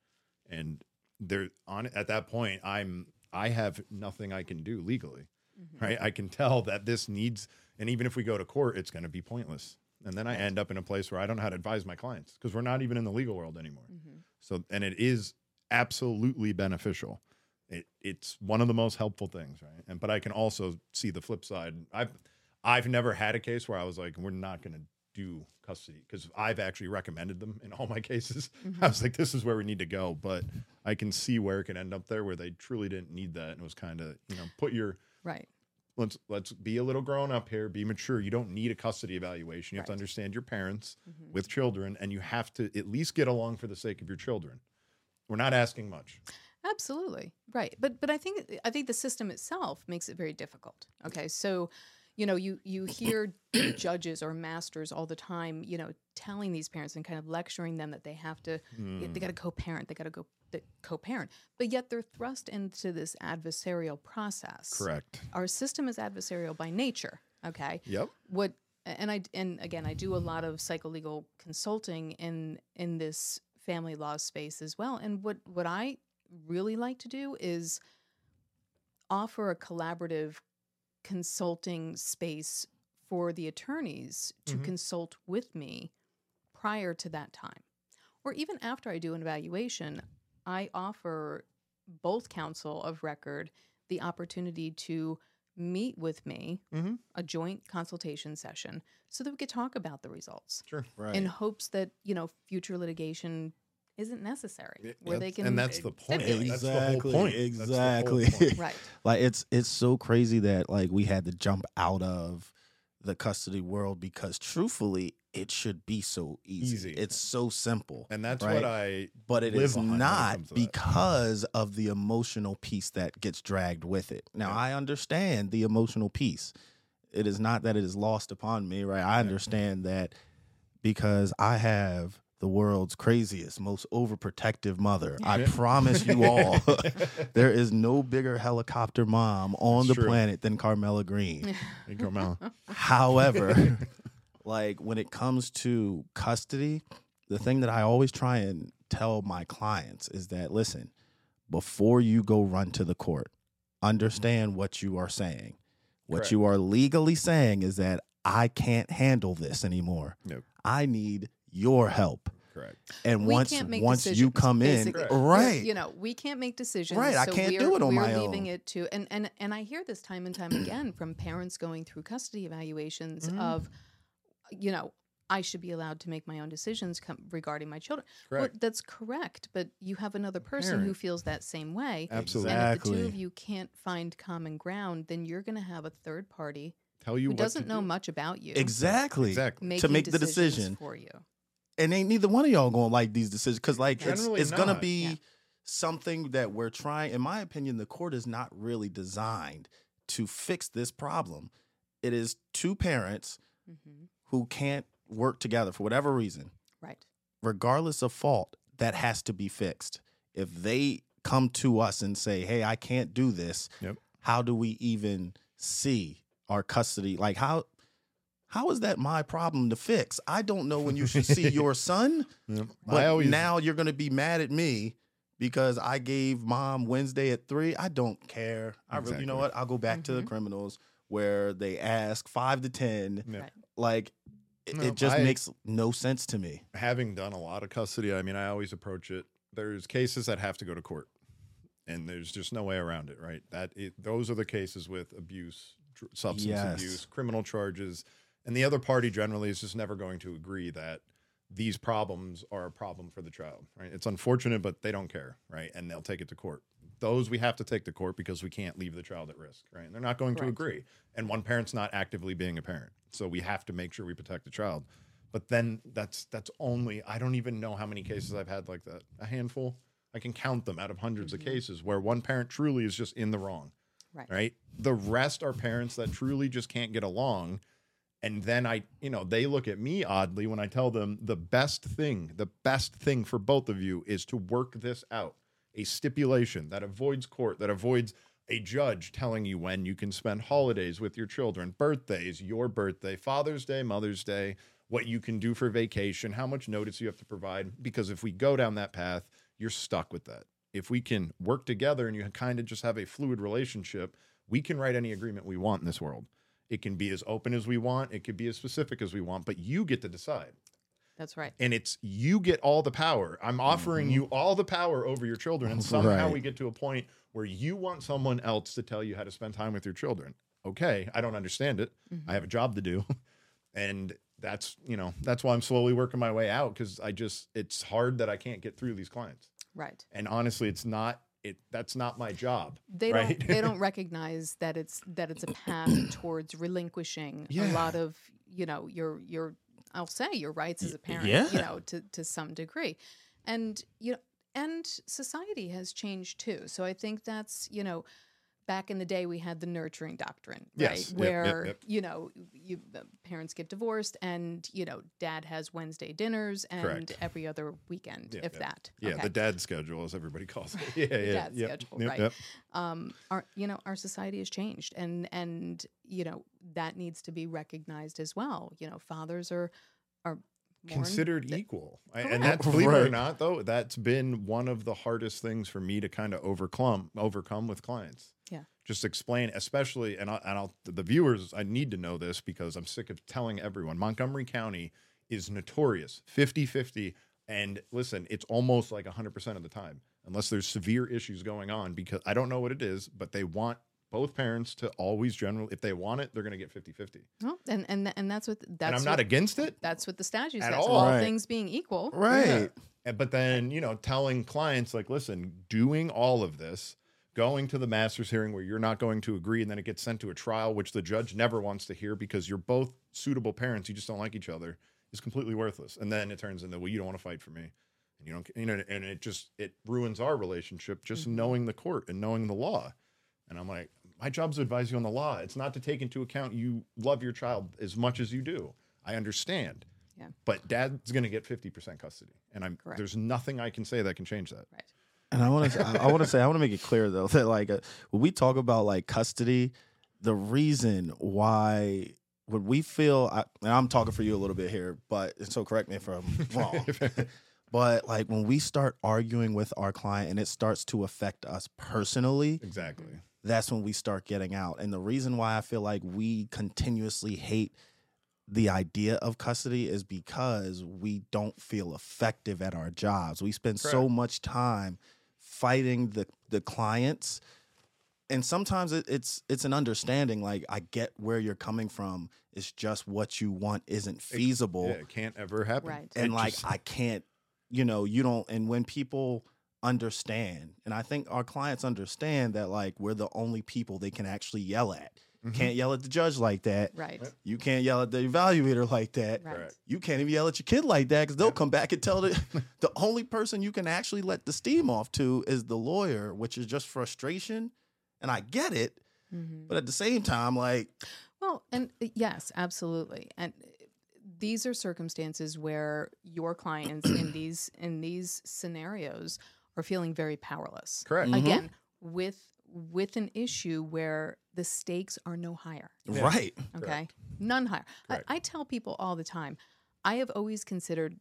And they're on at that point, I'm I have nothing I can do legally, mm-hmm. right? I can tell that this needs, and even if we go to court, it's going to be pointless. And then I end up in a place where I don't know how to advise my clients because we're not even in the legal world anymore. Mm-hmm. So, and it is absolutely beneficial. It, it's one of the most helpful things, right? And but I can also see the flip side. I've I've never had a case where I was like, we're not going to do custody because I've actually recommended them in all my cases. I was like, this is where we need to go. But I can see where it can end up there where they truly didn't need that, and it was kind of you know put your Right. let's let's be a little grown up here be mature you don't need a custody evaluation you have to understand your parents Mhm. with children and you have to at least get along for the sake of your children we're not asking much Absolutely. Right. But but I think I think the system itself makes it very difficult. Okay. So, you know, you you hear judges or masters all the time, you know, telling these parents and kind of lecturing them that they have to they hmm. got to co-parent, they got to go the co-parent. But yet they're thrust into this adversarial process. correct Our system is adversarial by nature, okay? yep what and I and again I do a lot of psycholegal consulting in in this family law space as well. And what what I really like to do is offer a collaborative consulting space for the attorneys to Mhm. consult with me prior to that time. Or even after I do an evaluation, I offer both counsel of record the opportunity to meet with me, Mhm. a joint consultation session, so that we could talk about the results sure Right. in hopes that, you know, future litigation isn't necessary, where they can and that's the point stipulate. that's the whole Exactly, point That's whole exactly. point. Right. like it's it's so crazy that like we had to jump out of the custody world because truthfully it should be so easy. Easy. It's so simple. and that's Right. what i but it is live is behind when it not comes that. because of the emotional piece that gets dragged with it. Now Yeah. I understand the emotional piece. It is not that it is lost upon me, right? I understand that because I have the world's craziest, most overprotective mother. I promise you all, there is no bigger helicopter mom on It's the true. planet than Carmela Green. Hey, Carmela. However, like when it comes to custody, the thing that I always try and tell my clients is that listen, before you go run to the court, understand what you are saying. What Correct. you are legally saying is that I can't handle this anymore. Nope. I need your help. correct And we once can't once you come in, basically. Right. You know, we can't make decisions. Right, I so can't we're, do it on my own. we're leaving it to and and and I hear this time and time again from parents going through custody evaluations Mhm. of, you know, I should be allowed to make my own decisions com- regarding my children. Well, that's correct, but you have another person who feels that same way. absolutely And if the two of you can't find common ground, then you're going to have a third party tell you who what doesn't know do. much about you. exactly. exactly making make the decision. for you. And ain't neither one of y'all gonna like these decisions because like it's Generally it's gonna be Yeah. something that we're trying in my opinion the court is not really designed to fix this problem it is two parents hmm who can't work together for whatever reason Right. regardless of fault that has to be fixed if they come to us and say hey i can't do this Yep. how do we even see our custody like how how is that my problem to fix i don't know when you should see your son Yep. but always now you're going to be mad at me because I gave mom Wednesday at three. I don't care. I really, you know what? I'll go back to the Mhm. criminals where they ask five to ten. Yeah. Like it, No, it just I- makes no sense to me. having done a lot of custody, I mean, I always approach it there's cases that have to go to court, and there's just no way around it, right? That it, those are the cases with abuse, substance Yes. abuse, criminal charges, and the other party generally is just never going to agree that these problems are a problem for the child, right? It's unfortunate, but they don't care, right? And they'll take it to court. Those we have to take to court because we can't leave the child at risk, right? And they're not going to agree. And one parent's not actively being a parent. So we have to make sure we protect the child. But then that's that's only I don't even know how many cases I've had like that. A handful. I can count them out of 100s of mm-hmm. cases where one parent truly is just in the wrong Right. right? The rest are parents that truly just can't get along. And then I, you know, they look at me oddly when I tell them the best thing, the best thing for both of you is to work this out. A stipulation that avoids court, that avoids a judge telling you when you can spend holidays with your children, birthdays, your birthday, Father's Day, Mother's Day, what you can do for vacation, how much notice you have to provide. Because if we go down that path, you're stuck with that. If we can work together and you kind of just have a fluid relationship, we can write any agreement we want in this world. It can be as open as we want, it could be as specific as we want, but you get to decide. That's right. And it's you get all the power. I'm offering mm-hmm. you all the power over your children. And somehow Right. we get to a point where you want someone else to tell you how to spend time with your children. Okay, I don't understand it. Mm-hmm. I have a job to do. And that's, you know, that's why I'm slowly working my way out because I just, it's hard that I can't get through these clients. Right. And honestly, it's not, it, that's not my job. They right? don't they don't recognize that it's that it's a path towards relinquishing a lot of, you know, your your I'll say your rights as a parent, yeah. you know, to to some degree. And you know and society has changed too. So I think that's, you know, back in the day we had the nurturing doctrine, Yes. right? Yep, yep, Where yep. you know, you the parents get divorced and, you know, dad has Wednesday dinners and Correct. every other weekend, Yep, if yep. that. Yeah, Okay. the dad schedule, as everybody calls it. Yeah, yeah, dad yep, schedule, yep, right. yep. um, our you know our society has changed and and you know that needs to be recognized as well you know fathers are are considered th- equal. I- and Correct. that's believe it or not, though, that's been one of the hardest things for me to kind of overcome overcome with clients. Yeah. Just explain, especially, and I'll, and I'll the viewers, I need to know this because I'm sick of telling everyone. Montgomery County is notorious 50 50. And listen, it's almost like 100% of the time, unless there's severe issues going on, because I don't know what it is, but they want both parents to always generally, if they want it, they're going to get 50 50. well, and and and that's what that's And I'm not what, against it. that's what the statute says all. all Right. things being equal Right. Yeah. But then, you know, telling clients, like, listen, doing all of this, going to the master's hearing where you're not going to agree, and then it gets sent to a trial, which the judge never wants to hear because you're both suitable parents, you just don't like each other, is completely worthless. And then it turns into, well, you don't want to fight for me. And you don't, you know, and it just, it ruins our relationship just mm-hmm. knowing the court and knowing the law. And I'm like, my job's to advise you on the law. It's not to take into account you love your child as much as you do. I understand. Yeah. But dad's going to get 50% custody. And I'm Correct. there's nothing I can say that can change that. right And I want to, I want to say, I want to make it clear though that like uh, when we talk about like custody, the reason why when we feel, I, and I'm talking for you a little bit here, but so correct me if I'm wrong. but like when we start arguing with our client and it starts to affect us personally, Exactly. that's when we start getting out. And the reason why I feel like we continuously hate the idea of custody is because we don't feel effective at our jobs. We spend so much time fighting the the clients and sometimes it, it's it's an understanding like I get where you're coming from. It's just what you want isn't feasible Yeah, it can't ever happen. Right. and like I can't, you know, you don't. And when people understand, and I think our clients understand that like we're the only people they can actually yell at. Mhm. Can't yell at the judge like that. right Yep. You can't yell at the evaluator like that. right You can't even yell at your kid like that because they'll Yep. come back and tell the the only person you can actually let the steam off to is the lawyer, which is just frustration. And I get it, Mhm. but at the same time, like Well, and uh, yes, absolutely. And uh, these are circumstances where your clients in these in these scenarios are feeling very powerless. Correct. Mhm. Again, with with an issue where the stakes are no higher. Yeah. right, Okay. Correct. None higher. I, I tell people all the time, I have always considered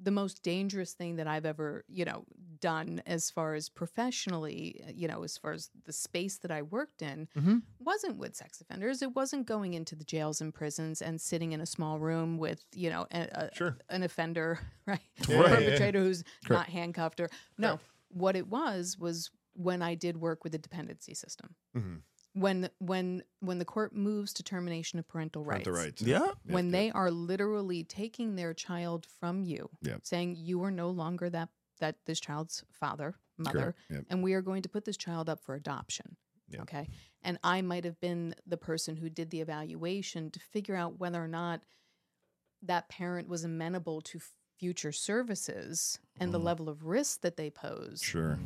the most dangerous thing that I've ever, you know, done as far as professionally, you know, as far as the space that I worked in, Mhm. wasn't with sex offenders. It wasn't going into the jails and prisons and sitting in a small room with, you know, a, a, Sure. an offender, right? Yeah, A yeah, yeah. perpetrator who's Correct. not handcuffed or no. What it was was when I did work with the dependency system. Mhm. When when when the court moves to termination of parental rights, Parental rights. Yeah. when yeah. they are literally taking their child from you, Yep. saying you are no longer that that this child's father, mother, Correct. Yep. and we are going to put this child up for adoption. Yep. Okay. And I might have been the person who did the evaluation to figure out whether or not that parent was amenable to future services and the Mhm. level of risk that they pose. Sure.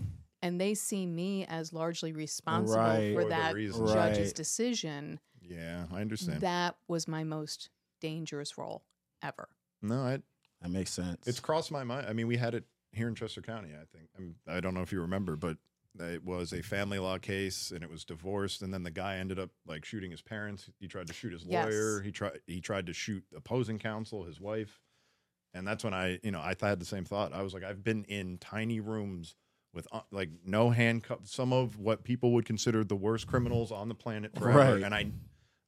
And they see me as largely responsible Right. for For the that judge's Right. decision. Yeah, I understand. That was my most dangerous role ever. no, I, That makes sense. it's crossed my mind. I mean, we had it here in Chester County. I think. I, mean, I don't know if you remember, but it was a family law case, and it was divorced. And then the guy ended up like shooting his parents. He tried to shoot his Yes. lawyer. He tried. He tried to shoot opposing counsel, his wife. And that's when I, you know, I had the same thought. I was like, I've been in tiny rooms with uh, like no handcuffs. Some of what people would consider the worst criminals on the planet forever. Right. And I,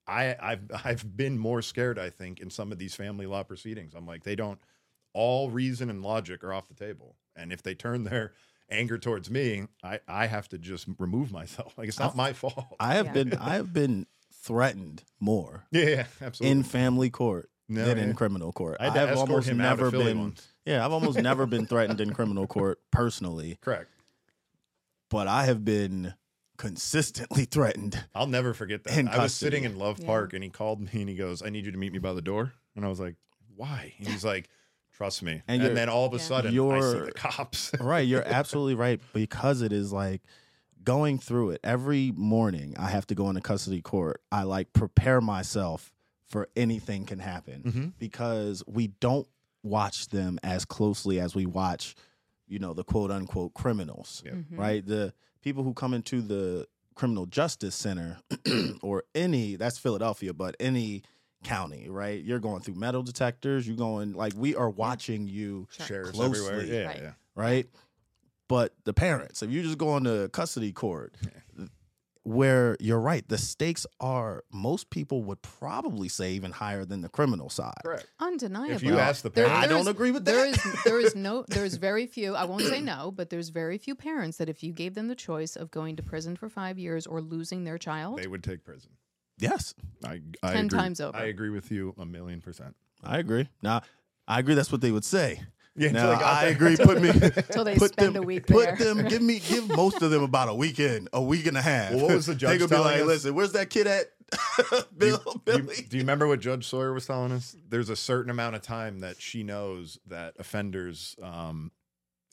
I, I've, I've been more scared. I think in some of these family law proceedings. I'm like, they don't. All reason and logic are off the table. And if they turn their anger towards me, I, I have to just remove myself. Like it's not my fault. I have Yeah. been I have been threatened more yeah, yeah, absolutely. in family court No, than yeah. in criminal court. I have almost him out of never been once. Yeah, I've almost never been threatened in criminal court personally, Correct. But I have been consistently threatened. I'll never forget that. In I was sitting in Love Yeah. Park and he called me and he goes, I need you to meet me by the door. And I was like, why? And he's like, trust me. And And, then all of a Yeah. sudden, I see the cops. right, you're absolutely right because it is like going through it every morning. I have to go into custody court. I like prepare myself for anything can happen Mhm. because we don't watch them as closely as we watch, you know, the quote unquote criminals. Yeah. Mhm. right? The people who come into the criminal justice center or any that's Philadelphia, but any county, right? You're going through metal detectors, you're going like we are watching you, Sure. Sheriffs Closely. everywhere. Yeah, Right. yeah. right? But the parents, if you just go into custody court, where you're right, the stakes are most people would probably say even higher than the criminal side. Correct. Undeniable. If you ask the There- parents, I don't agree with There that. is there is no there's very few I won't say no, but there's very few parents that if you gave them the choice of going to prison for five years or losing their child, they would take prison. Yes, I, I 10 agree. times over. I agree with you a million percent. I agree. Now, I agree that's what they would say. Yeah, Now, until I there. agree. Put me Till they put spend them, a week Put there. them. Give me. Give most of them about a weekend, a week and a half. Well, what was the judge? They judge could be like, us? "Listen, where's that kid at?" Do you, Bill, do you- Billy. do you remember what Judge Sawyer was telling us? There's a certain amount of time that she knows that offenders, um,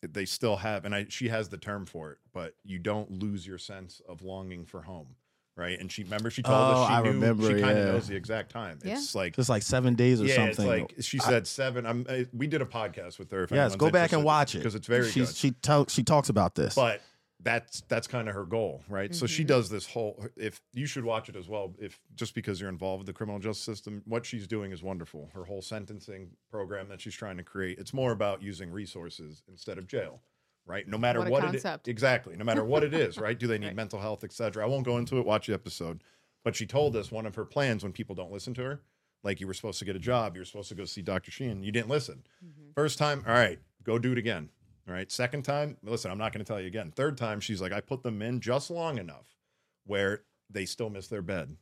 they still have, and I, she has the term for it, but you don't lose your sense of longing for home, right? And she remember she told Oh, us she I knew remember, she kind of yeah. knows the exact time. Yeah. It's like Just like seven days or yeah, something. it's like she said seven. I'm, I, we did a podcast with her. If yes, go back and watch it because it's very She's, good. She tell, she talks about this. but that's that's kind of her goal, right? So she Mhm. does this whole. If you should watch it as well, if just because you're involved with the criminal justice system, what she's doing is wonderful. Her whole sentencing program that she's trying to create, it's more about using resources instead of jail, right? No matter What what, it exactly, no matter what it is, right? Do they need Right. mental health, etc. I won't go into it. Watch the episode, but she told us one of her plans when people don't listen to her, like you were supposed to get a job, you were supposed to go see Dr. Sheehan, you didn't listen. Mhm. First time, all right, go do it again. All right. Second time, listen, I'm not going to tell you again. Third time, she's like, I put them in just long enough where they still miss their bed.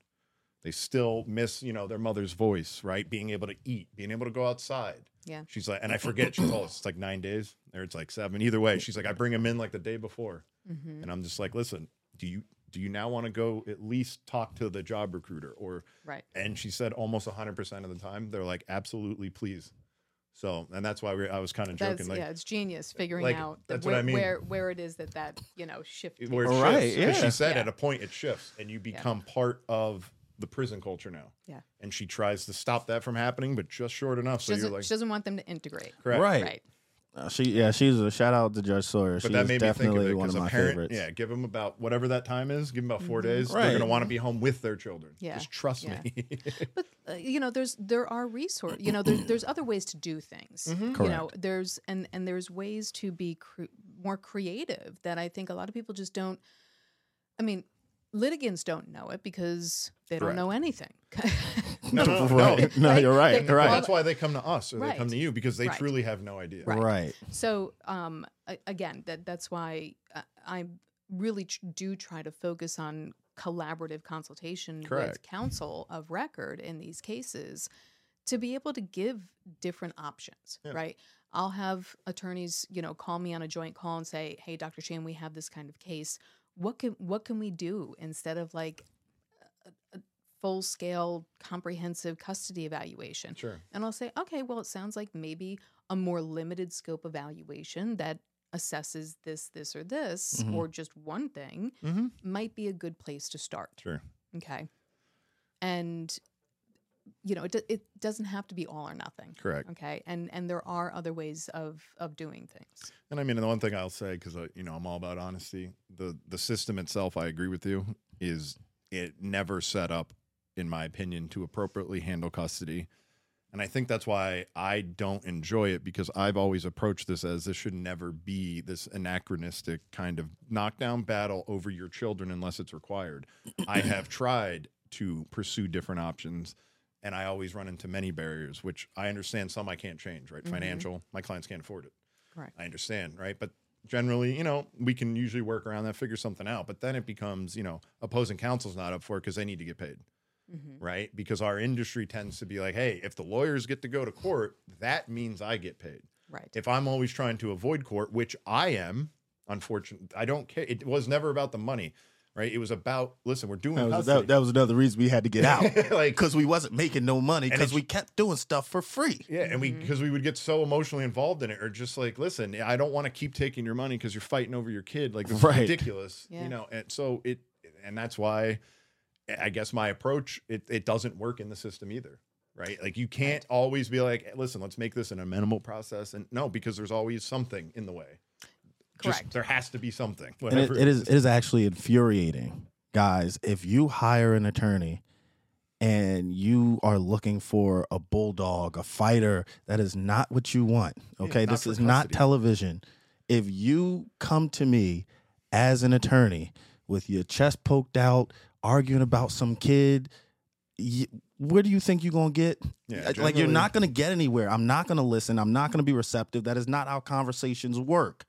They still miss, you know, their mother's voice, right? Being able to eat, being able to go outside. Yeah. She's like, and I forget, she told us it's like nine days or it's like seven. Either way, she's like, I bring them in like the day before. Mhm. And I'm just like, listen, do you do you now want to go at least talk to the job recruiter or Right. and she said almost 100% of the time they're like absolutely please so and that's why we, i was kind of That's joking like yeah, it's genius figuring like, out the, that's what where, I mean. where where it is that that you know shift. where it shifts. right, 'Cause yeah. she said Yeah. at a point it shifts and you become part of the prison culture now Yeah. and she tries to stop that from happening but just short enough She so doesn't, you're like she doesn't want them to integrate. correct Right. Right. Uh, she yeah, she's a shout out to Judge Sawyer. But She that is made me think of definitely it one because of a my parent, favorites. yeah, give them about whatever that time is, give them about 4 days. Right. They're going to want to be home with their children. Yeah. Just trust Yeah. me. but uh, you know there's there are resources. you know there's there's other ways to do things you know there's and and there's ways to be cre- more creative that i think a lot of people just don't i mean litigants don't know it because they don't Correct. know anything no, no, no, right. no. No, you're right. They- You're right. That's why they come to us or they come to you because they Right. truly have no idea. Right. Right. So um, again, that that's why I, I really tr- do try to focus on collaborative consultation with counsel of record in these cases to be able to give different options. Yeah. Right. I'll have attorneys, you know, call me on a joint call and say, "Hey, Dr. Sheehan, we have this kind of case. What can what can we do instead of like a, a full scale comprehensive custody evaluation?" Sure. And I'll say, okay, well, it sounds like maybe a more limited scope evaluation that assesses this, this, or this, Mhm. or just one thing Mm-hmm. might be a good place to start. Sure. Okay. And, you know, it, it doesn't have to be all or nothing. Correct. Okay. And and there are other ways of of doing things. And I mean, the one thing I'll say, because uh, you know I'm all about honesty. The the system itself, I agree with you, is it never set up, in my opinion, to appropriately handle custody. And I think that's why I don't enjoy it because I've always approached this as this should never be this anachronistic kind of knockdown battle over your children unless it's required. I have tried to pursue different options and I always run into many barriers, which I understand some I can't change, right? Mhm. Financial, my clients can't afford it. Right. I understand, right? But generally, you know, we can usually work around that, figure something out. But then it becomes, you know, opposing counsel's not up for it because they need to get paid, Mhm. right? Because our industry tends to be like, hey, if the lawyers get to go to court, that means I get paid. Right. If I'm always trying to avoid court, which I am, unfortunately, I don't care. It was never about the money, right? It was about, listen, we're doing That was, that, that was another reason we had to get out like, because we wasn't making no money because we kept doing stuff for free. Yeah, and we mm-hmm. because we would get so emotionally involved in it, or just like, listen, I don't want to keep taking your money because you're fighting over your kid. Like, it's Right. ridiculous, Yeah. you know. And so it, and that's why, I guess my approach it it doesn't work in the system either, right? Like you can't always be like, listen, let's make this an amenable process, and no, because there's always something in the way. Just- Correct. there has to be something. And it, it is it is actually infuriating, guys. If you hire an attorney and you are looking for a bulldog, a fighter, that is not what you want. Okay, not this for is not television. If you come to me as an attorney with your chest poked out, arguing about some kid, y where do you think you're gonna get? Yeah, like you're not gonna get anywhere. I'm not gonna listen. I'm not gonna be receptive. That is not how conversations work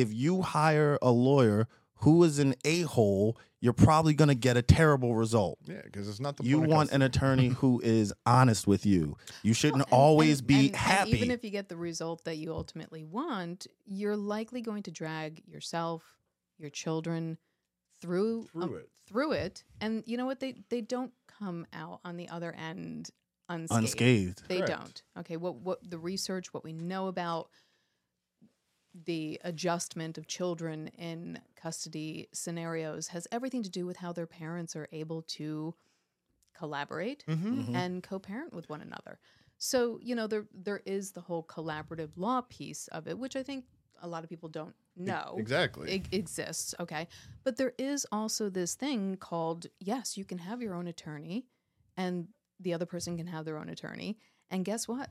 if you hire a lawyer who is an a hole, you're probably going to get a terrible result. Yeah, because it's not the You point want an attorney who is honest with you. You shouldn't And- always and- be and- and happy. even if you get the result that you ultimately want, you're likely going to drag yourself, your children through Through um, it. Through it, and you know what? They they don't come out on the other end unscathed. unscathed. They Correct. don't. Okay. What what the research, what we know about the adjustment of children in custody scenarios has everything to do with how their parents are able to collaborate Mhm. Mhm. and co-parent with one another. So, you know, there there is the whole collaborative law piece of it, which I think a lot of people don't know Exactly. it exists. Okay. But there is also this thing called yes, you can have your own attorney and the other person can have their own attorney. And guess what?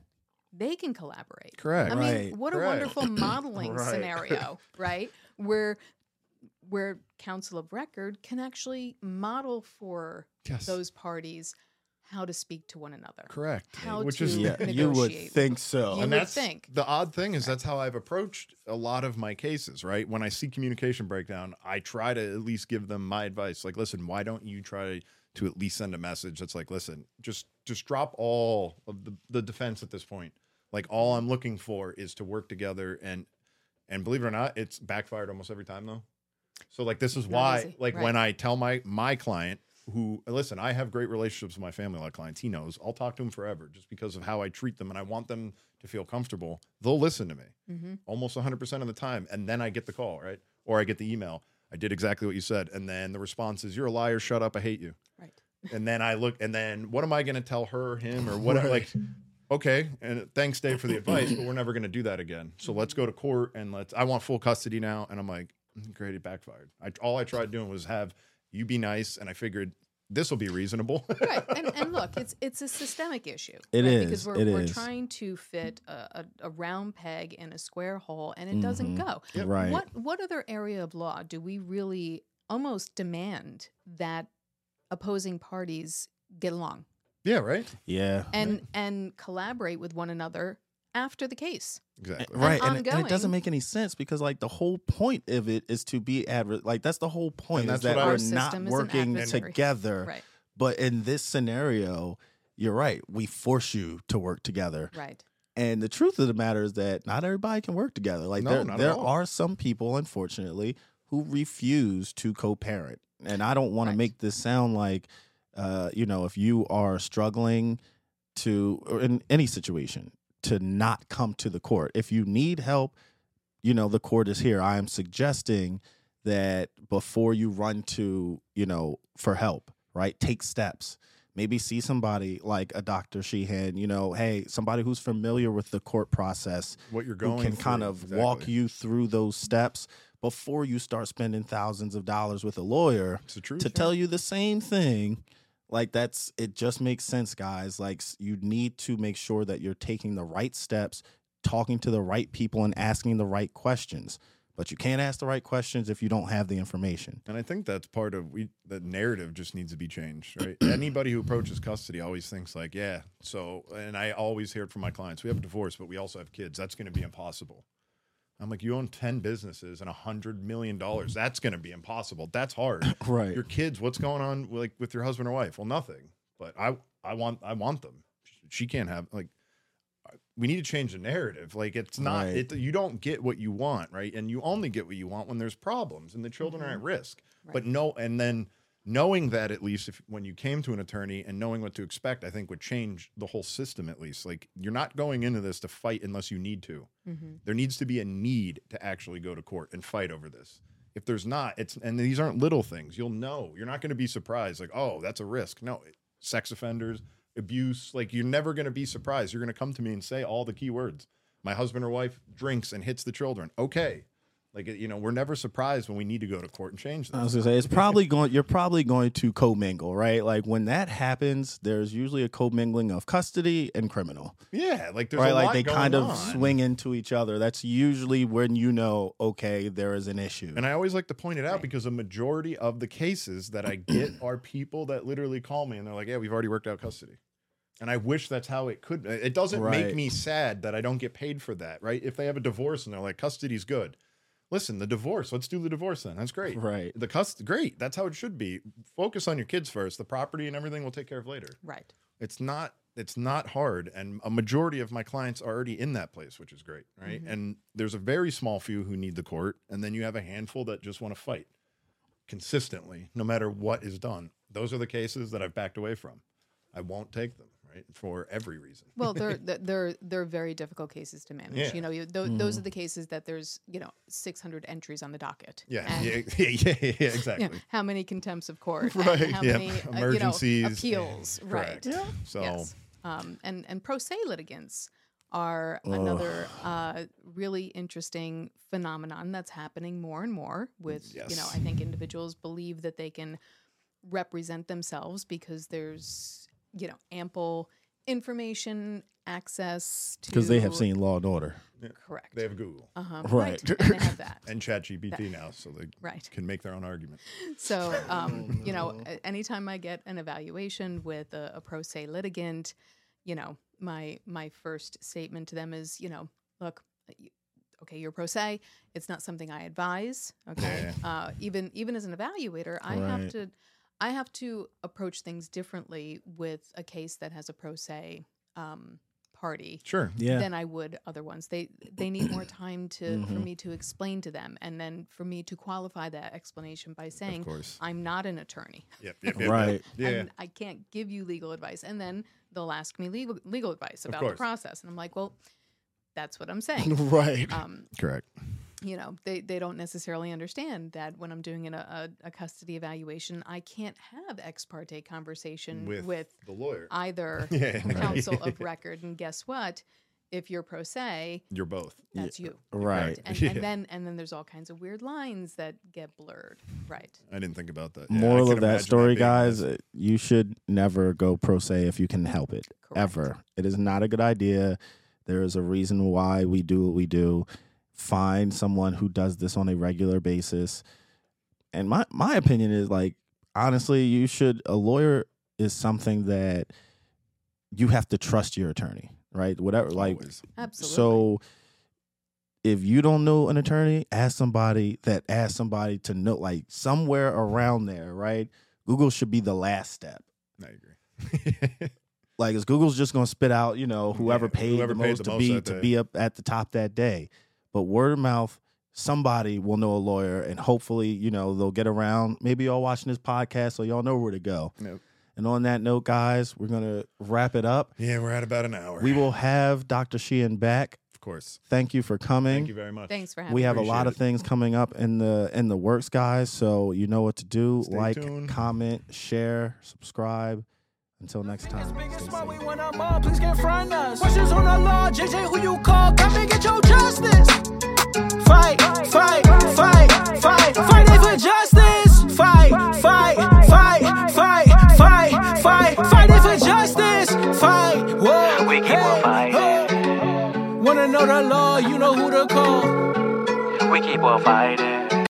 They can collaborate. Correct. I mean, Right. what a Correct. wonderful modeling Right. scenario, right? Where where counsel of record can actually model for Yes. those parties how to speak to one another. Correct. how Which to is Yeah, you would think so. You and would that's think. the odd thing is that's how I've approached a lot of my cases, right? When I see communication breakdown, I try to at least give them my advice. Like, listen, why don't you try to at least send a message that's like, listen, just just drop all of the, the defense at this point. Like all I'm looking for is to work together and and believe it or not, it's backfired almost every time though. So like this is Not why easy, like right. when I tell my my client who listen, I have great relationships with my family like clients. He knows. I'll talk to him forever just because of how I treat them and I want them to feel comfortable. They'll listen to me hmm almost 100% of the time and then I get the call, right? Or I get the email. I did exactly what you said and then the response is you're a liar, shut up, I hate you. Right. And then I look and then what am I going to tell her, him or what? Right. like okay, and thanks, Dave, for the advice, but we're never going to do that again. So let's go to court and let's. I want full custody now, and I'm like, "Mm, great, it backfired. I all I tried doing was have you be nice, and I figured this will be reasonable. right and, and look it's it's a systemic issue It right? is, because we're, it we're is. trying to fit a, a, a round peg in a square hole and it doesn't Mhm. go Right. what what other area of law do we really almost demand that opposing parties get along yeah, right. Yeah. and and collaborate with one another after the case Exactly. Right, and, and it doesn't make any sense because like the whole point of it is to be adver- like that's the whole point And is that's that we're not system is an working together. right But in this scenario, you're right. We force you to work together. right And the truth of the matter is that not everybody can work together. Like No, there, not at there all. are some people, unfortunately, who refuse to co-parent. And I don't want Right. to make this sound like, uh, you know, if you are struggling to, or in any situation, to not come to the court. If you need help, you know, the court is here. I am suggesting that before you run to, you know, for help, right? Take steps. Maybe see somebody like a Dr. Sheehan, you know, hey, somebody who's familiar with the court process What you're who going can kind through, of walk you through those steps before you start spending thousands of dollars with a lawyer truth. to yeah. tell you the same thing like that's it just makes sense guys like you need to make sure that you're taking the right steps talking to the right people and asking the right questions but you can't ask the right questions if you don't have the information And I think that's part of we the narrative just needs to be changed, right? Anybody who approaches custody always thinks like, yeah, so and I always hear it from my clients, we have a divorce, but we also have kids. That's gonna be impossible. I'm like, you own 10 businesses and a hundred million dollars. That's gonna be impossible. That's hard. right Your kids, what's going on like with your husband or wife? Well, nothing. But I I want I want them. She can't have like we need to change the narrative. Like it's not Right. it you don't get what you want, right? And you only get what you want when there's problems and the children are at mm-hmm. risk. right. But no and then knowing that at least if when you came to an attorney and knowing what to expect, I think would change the whole system at least. Like you're not going into this to fight unless you need to. mm-hmm. There needs to be a need to actually go to court and fight over this. If there's not, it's and these aren't little things. You'll know. You're not going to be surprised. Like, oh, that's a risk. No, sex offenders, abuse. Like, you're never going to be surprised. You're going to come to me and say all the key words. My husband or wife drinks and hits the children. Okay, like you know, we're never surprised when we need to go to court and change I was gonna say it's probably going. You're probably going to commingle, right? Like when that happens, there's usually a commingling of custody and criminal. Yeah, like there's right a like lot they going kind of swing into each other that's usually when you know okay there is an issue And I always like to point it out because a majority of the cases that I get are people that literally call me and they're like, "Yeah, we've already worked out custody." And I wish that's how it could. It doesn't Right. make me sad that I don't get paid for that, right? If they have a divorce and they're like, "Custody's good," listen, the divorce. Let's do the divorce then. That's great. right The cust, great. That's how it should be. Focus on your kids first. The property and everything we'll take care of later. right It's not. It's not hard, and a majority of my clients are already in that place, which is great, right? Mhm. And there's a very small few who need the court, and then you have a handful that just want to fight consistently, no matter what is done. Those are the cases that I've backed away from. I won't take them, right, for every reason. Well, they're they're they're, they're very difficult cases to manage. Yeah. You know, you, th- those are the cases that there's you know 600 entries on the docket. Yeah, And, yeah, yeah, yeah, yeah, you exactly. know, how many contempts of court? and Right, How yep. many uh, Emergencies, You know, yeah, appeals? Right. correct. So Yes. Um, and and pro se litigants are another uh, really interesting phenomenon that's happening more and more. With you know, Yes. I think individuals believe that they can represent themselves because there's you know ample information access to because they have seen law and order correct. they have Google uh-huh, Right. right. and they have that. and ChatGPT now, so they Right. can make their own argument. So, um, you know, anytime I get an evaluation with a, a pro se litigant, you know, my my first statement to them is, you know, look, okay, you're pro se. It's not something I advise. Okay, uh, even even as an evaluator, I have to I have to approach things differently with a case that has a pro se um, party Sure. yeah than I would other ones. They they need more time to for Mhm. me to explain to them, and then for me to qualify that explanation by saying Of course. I'm not an attorney, Yep. yep, yep, yep. Right. Yeah. and I can't give you legal advice. And then they'll ask me legal legal advice about the process, and I'm like, well, that's what I'm saying. right um, Correct. You know, they, they don't necessarily understand that when I'm doing an, a, a custody evaluation, I can't have ex parte conversation with, with, the lawyer. either yeah, right. counsel of record. And guess what? If you're pro se, You're both. that's you. Right. And, Yeah. and then and then there's all kinds of weird lines that get blurred. Right. I didn't think about that. Yeah, Moral of that story, being guys, this- uh, you should never go pro se if you can help it. Correct. Ever. It is not a good idea. There is a reason why we do what we do. Find someone who does this on a regular basis. And my my opinion is like honestly, you should a lawyer is something that you have to trust your attorney, right? Whatever like Always. Absolutely. so if you don't know an attorney, ask somebody that ask somebody to know like somewhere around there, right? Google should be the last step. I agree. Like is Google's just gonna spit out, you know, whoever Yeah, paid whoever the paid most the to most be to day. be up at the top that day. But word of mouth, somebody will know a lawyer and hopefully, you know, they'll get around. Maybe y'all watching this podcast so y'all know where to go. Nope. And on that note, guys, we're gonna wrap it up. yeah, we're at about an hour. We will have Dr. Sheehan back. of course. Thank you for coming. Thank you very much. Thanks for having me. we me. have a lot Appreciate of it. things coming up in the in the works guys so you know what to do Stay like tuned. comment share subscribe until next time It's big and stay small, safe. we want them all. Please confront us. Questions on the law, JJ, who you call? Come and get your justice. Fight, fight, fight, fight, Phighting for justice. Fight, fight, fight, fight, fight, fight, Phighting for justice. Fight, whoa, We keep on fighting. Wanna know the law? You know who to call. We keep on fighting.